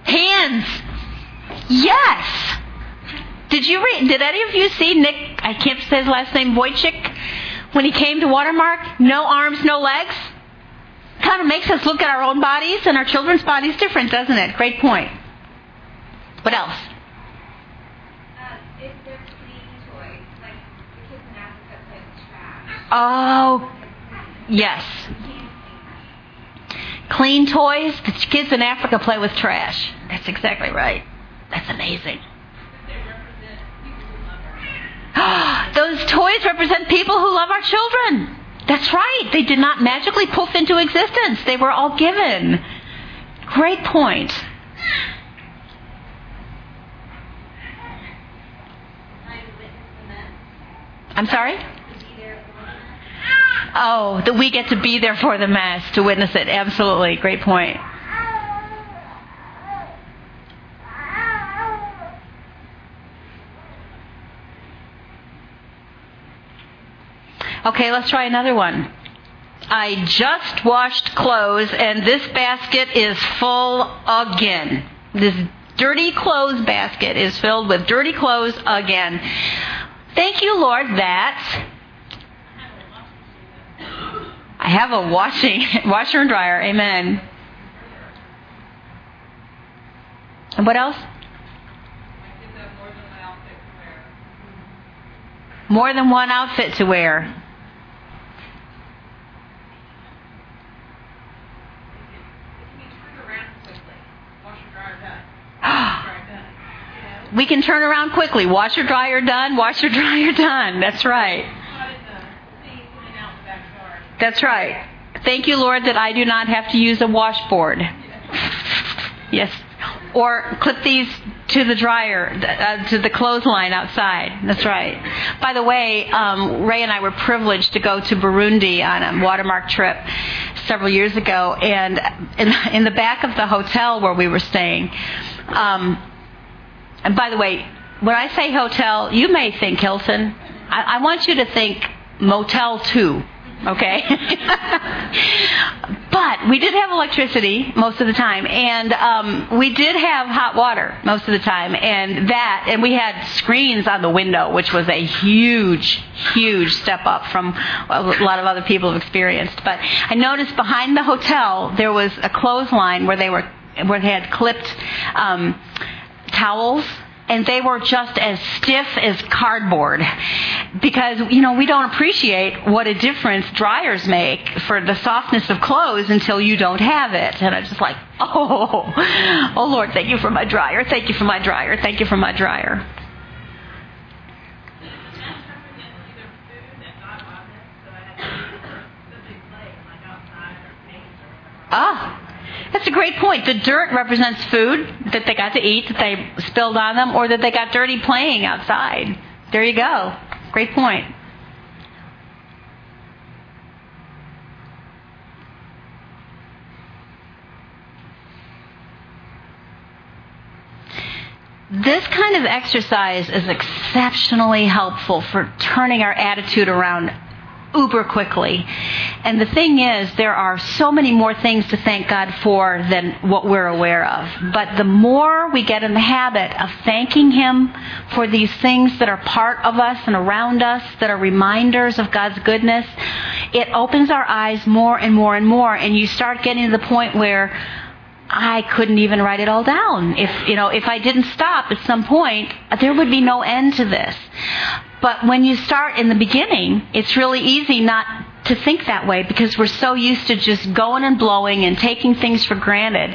Hands. Yes. Did you read? Did any of you see Nick? I can't say his last name. Vujicic, when he came to Watermark, no arms, no legs. Kind of makes us look at our own bodies and our children's bodies different, doesn't it? Great point. What else? Oh, they're clean toys, like the kids in Africa play with trash. Oh, yes. Clean toys. The kids in Africa play with trash. That's exactly right. That's amazing. Those toys represent people who love our children. That's right. They did not magically poof into existence. They were all given. Great point. I'm sorry? Oh, that we get to be there for the Mass to witness it. Absolutely. Great point. Okay, let's try another one. I just washed clothes and this basket is full again. This dirty clothes basket is filled with dirty clothes again. Thank you, Lord, that I have a washing washer and dryer. Amen. And what else? More than one outfit to wear. we can turn around quickly. Washer dryer done, washer dryer done. That's right. That's right. Thank you, Lord, that I do not have to use a washboard. Yes. Or clip these to the dryer, uh, to the clothesline outside. That's right. By the way, um, Ray and I were privileged to go to Burundi on a watermark trip several years ago, and in, in the back of the hotel where we were staying, um, and by the way, when I say hotel, you may think Hilton. I, I want you to think Motel 2 okay? but we did have electricity most of the time, and um, we did have hot water most of the time, and that, and we had screens on the window, which was a huge, huge step up from a lot of other people have experienced. But I noticed behind the hotel there was a clothesline where they were where they had clipped um, towels and they were just as stiff as cardboard. Because you know we don't appreciate what a difference dryers make for the softness of clothes until you don't have it. And i'm just like oh oh lord thank you for my dryer. Thank you for my dryer. Thank you for my dryer. Ah, that's a great point. The dirt represents food that they got to eat, that they spilled on them, or that they got dirty playing outside. There you go. Great point. This kind of exercise is exceptionally helpful for turning our attitude around uber quickly. And the thing is, there are so many more things to thank God for than what we're aware of. But the more we get in the habit of thanking Him for these things that are part of us and around us, that are reminders of God's goodness, it opens our eyes more and more and more. And you start getting to the point where I couldn't even write it all down. If, you know, if I didn't stop at some point, there would be no end to this. But when you start in the beginning, it's really easy not to think that way because we're so used to just going and blowing and taking things for granted.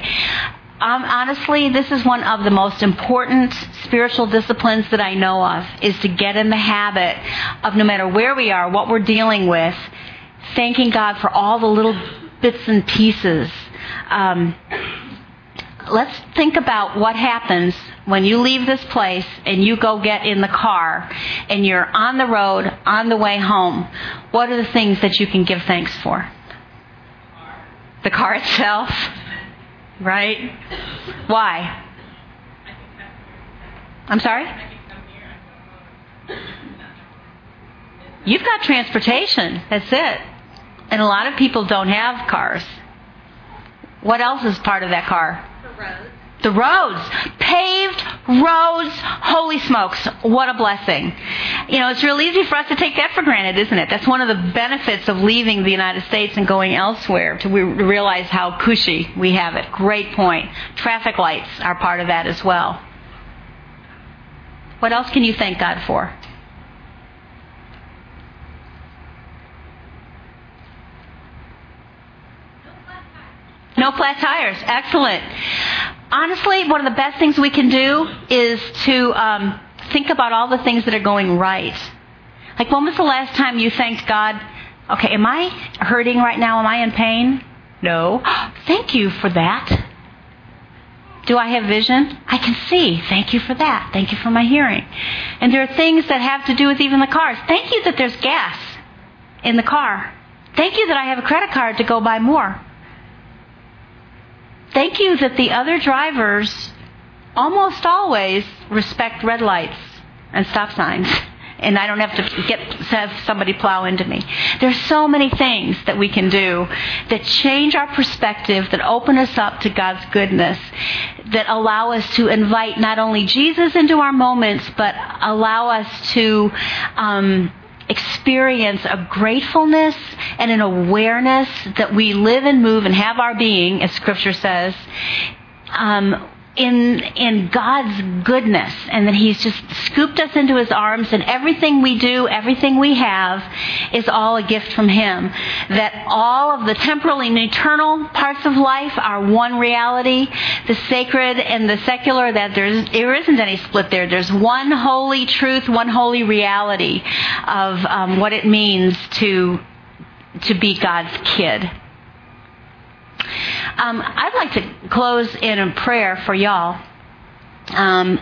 Um, honestly, this is one of the most important spiritual disciplines that I know of is to get in the habit of no matter where we are, what we're dealing with, thanking God for all the little bits and pieces. Um, let's think about what happens when you leave this place and you go get in the car and you're on the road on the way home. What are the things that you can give thanks for? The car itself, right? Why? I'm sorry? You've got transportation. That's it. And a lot of people don't have cars. What else is part of that car? The roads. Paved roads. Holy smokes. What a blessing. You know, it's real easy for us to take that for granted, isn't it? That's one of the benefits of leaving the United States and going elsewhere to realize how cushy we have it. Great point. Traffic lights are part of that as well. What else can you thank God for? No flat tires. Excellent. Honestly, one of the best things we can do is to um, think about all the things that are going right. Like, when was the last time you thanked God? Okay, am I hurting right now? Am I in pain? No. Thank you for that. Do I have vision? I can see. Thank you for that. Thank you for my hearing. And there are things that have to do with even the cars. Thank you that there's gas in the car. Thank you that I have a credit card to go buy more. Thank you that the other drivers almost always respect red lights and stop signs. And I don't have to get have somebody plow into me. There's so many things that we can do that change our perspective, that open us up to God's goodness, that allow us to invite not only Jesus into our moments, but allow us to um, experience a gratefulness and an awareness that we live and move and have our being, as Scripture says, um, in in God's goodness and that he's just scooped us into his arms and everything we do, everything we have is all a gift from him. That all of the temporal and eternal parts of life are one reality, the sacred and the secular that there's there isn't any split there. There's one holy truth, one holy reality of um, what it means to to be God's kid. Um, I'd like to close in a prayer for y'all. Um,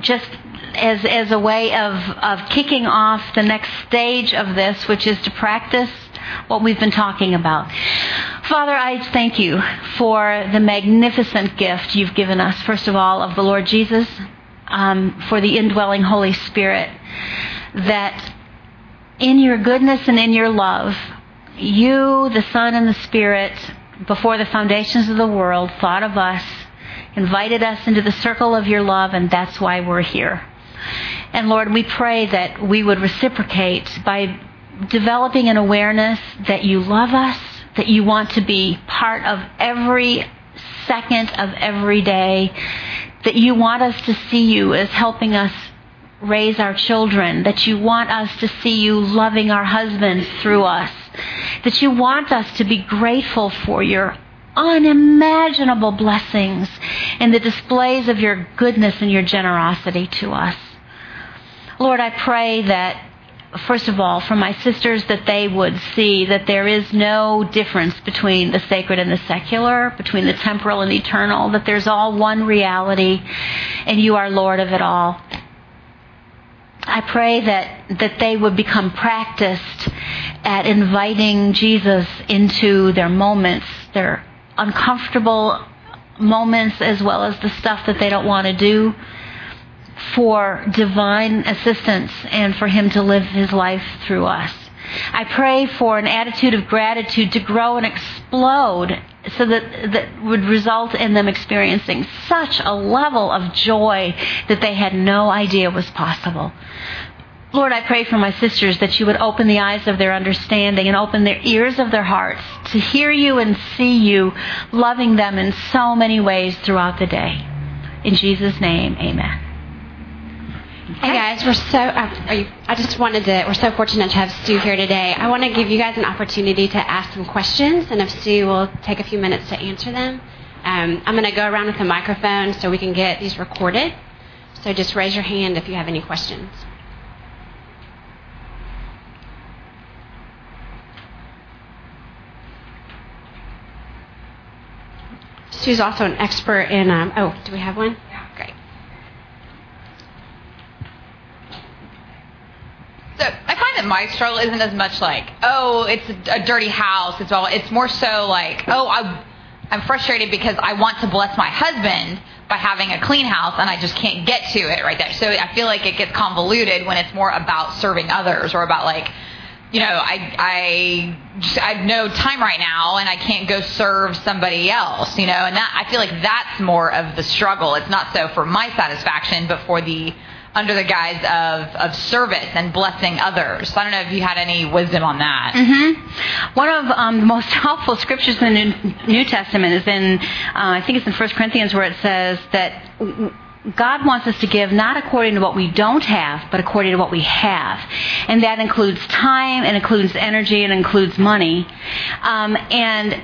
just as as a way of of kicking off the next stage of this, which is to practice what we've been talking about. Father, I thank you for the magnificent gift you've given us. First of all, of the Lord Jesus, um, for the indwelling Holy Spirit, that in your goodness and in your love, you, the Son, and the Spirit before the foundations of the world, thought of us, invited us into the circle of your love, and that's why we're here. And Lord, we pray that we would reciprocate by developing an awareness that you love us, that you want to be part of every second of every day, that you want us to see you as helping us raise our children, that you want us to see you loving our husbands through us, that you want us to be grateful for your unimaginable blessings and the displays of your goodness and your generosity to us. Lord, I pray that first of all, for my sisters, that they would see that there is no difference between the sacred and the secular, between the temporal and the eternal, that there's all one reality, and you are Lord of it all. I pray that, that they would become practiced at inviting Jesus into their moments, their uncomfortable moments, as well as the stuff that they don't want to do, for divine assistance and for Him to live His life through us. I pray for an attitude of gratitude to grow and explode so that that would result in them experiencing such a level of joy that they had no idea was possible. Lord, I pray for my sisters that you would open the eyes of their understanding and open their ears of their hearts to hear you and see you loving them in so many ways throughout the day. In Jesus' name, amen. Hey guys, we're so. Uh, you, I just wanted to. We're so fortunate to have Stu here today. I want to give you guys an opportunity to ask some questions, and if Stu will take a few minutes to answer them, um, I'm going to go around with the microphone so we can get these recorded. So just raise your hand if you have any questions. Stu's also an expert in. Um, oh, do we have one? Yeah. Great. So I find that my struggle isn't as much like, oh, it's a, dirty house. It's all. It's more so like, oh, I, I'm frustrated because I want to bless my husband by having a clean house and I just can't get to it right there. So I feel like it gets convoluted when it's more about serving others or about like you know, I I I have no time right now, and I can't go serve somebody else, you know, and that I feel like that's more of the struggle. It's not so for my satisfaction, but for the under the guise of of service and blessing others. I don't know if you had any wisdom on that. Mm-hmm. One of um, the most helpful scriptures in the New Testament is in uh, I think it's in First Corinthians where it says that God wants us to give not according to what we don't have, but according to what we have. And that includes time, and includes energy, and includes money. Um, and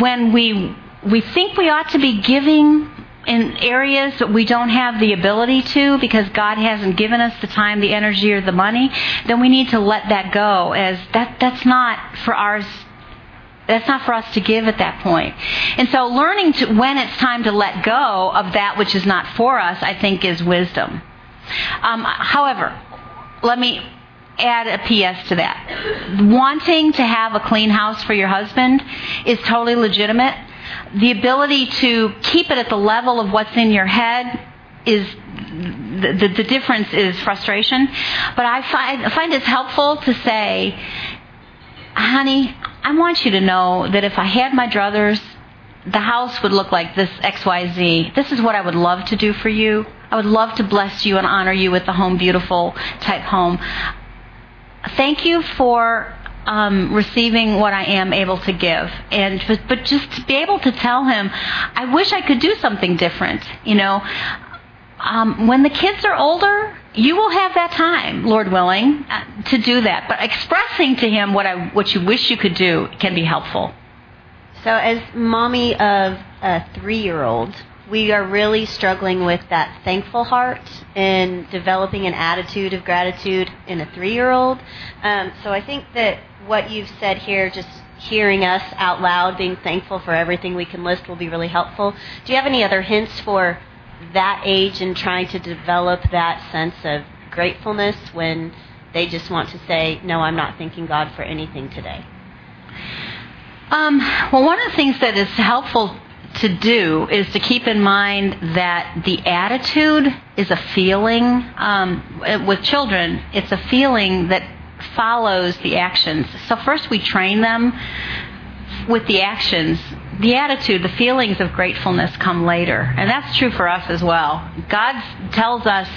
when we, we think we ought to be giving in areas that we don't have the ability to because God hasn't given us the time, the energy, or the money, then we need to let that go as that, that's not for ours that's not for us to give at that point. And so learning to, when it's time to let go of that which is not for us, I think is wisdom. Um, however, let me add a PS to that. Wanting to have a clean house for your husband is totally legitimate. The ability to keep it at the level of what's in your head is the, the, the difference is frustration. But I find, I find it's helpful to say, honey, I want you to know that if I had my druthers, the house would look like this XYZ. This is what I would love to do for you. I would love to bless you and honor you with the home beautiful type home. Thank you for um, receiving what I am able to give, and but, but just to be able to tell him, I wish I could do something different. You know, um, when the kids are older, you will have that time, Lord willing, uh, to do that. But expressing to Him what I what you wish you could do can be helpful. So, as mommy of a three-year-old, we are really struggling with that thankful heart and developing an attitude of gratitude in a three-year-old. Um, so, I think that what you've said here, just hearing us out loud, being thankful for everything we can list, will be really helpful. Do you have any other hints for? that age and trying to develop that sense of gratefulness when they just want to say, No, I'm not thanking God for anything today? Um, well, one of the things that is helpful to do is to keep in mind that the attitude is a feeling. Um, with children, it's a feeling that follows the actions. So, first we train them with the actions the attitude, the feelings of gratefulness come later. And that's true for us as well. God tells us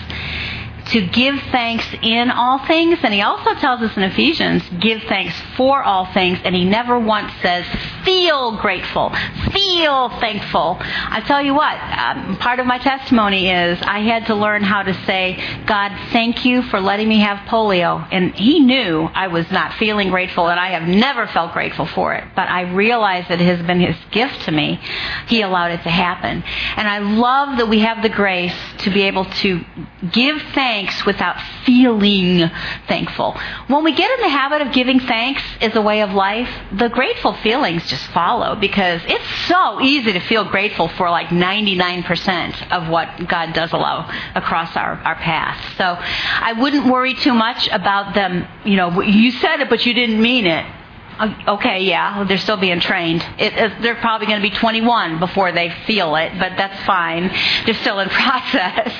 to give thanks in all things. And he also tells us in Ephesians, give thanks for all things. And he never once says, feel grateful, feel thankful. I tell you what, um, part of my testimony is I had to learn how to say, God, thank you for letting me have polio. And he knew I was not feeling grateful, and I have never felt grateful for it. But I realized that it has been his gift to me. He allowed it to happen. And I love that we have the grace to be able to give thanks without feeling thankful. When we get in the habit of giving thanks as a way of life, the grateful feelings just follow because it's so easy to feel grateful for like 99% of what God does allow across our, our path. So I wouldn't worry too much about them, you know, you said it, but you didn't mean it okay, yeah, they're still being trained. It, it, they're probably going to be 21 before they feel it, but that's fine. They're still in process.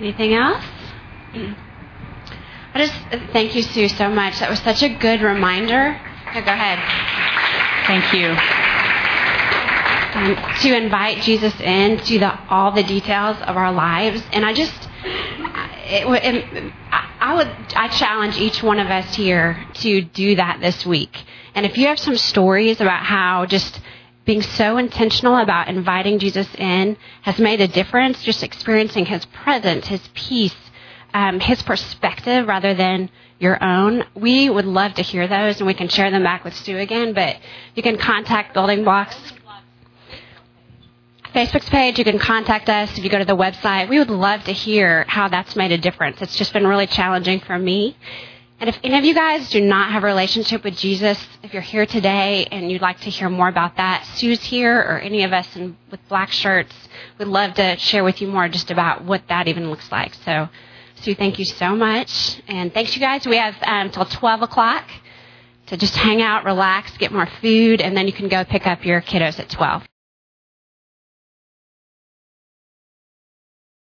Anything else? I just thank you, Sue, so much. That was such a good reminder. Oh, go ahead. Thank you. Um, to invite Jesus in to the, all the details of our lives. And I just, it, it, I would, I challenge each one of us here to do that this week. And if you have some stories about how just being so intentional about inviting Jesus in has made a difference, just experiencing his presence, his peace, um, his perspective rather than your own. We would love to hear those and we can share them back with Stu again, but you can contact Building Blocks Facebook's page. You can contact us if you go to the website. We would love to hear how that's made a difference. It's just been really challenging for me. And if any of you guys do not have a relationship with Jesus, if you're here today and you'd like to hear more about that, Sue's here or any of us in, with black shirts, we'd love to share with you more just about what that even looks like. So, Sue, thank you so much. And thanks, you guys. We have um, 12 o'clock to just hang out, relax, get more food, and then you can go pick up your kiddos at 12.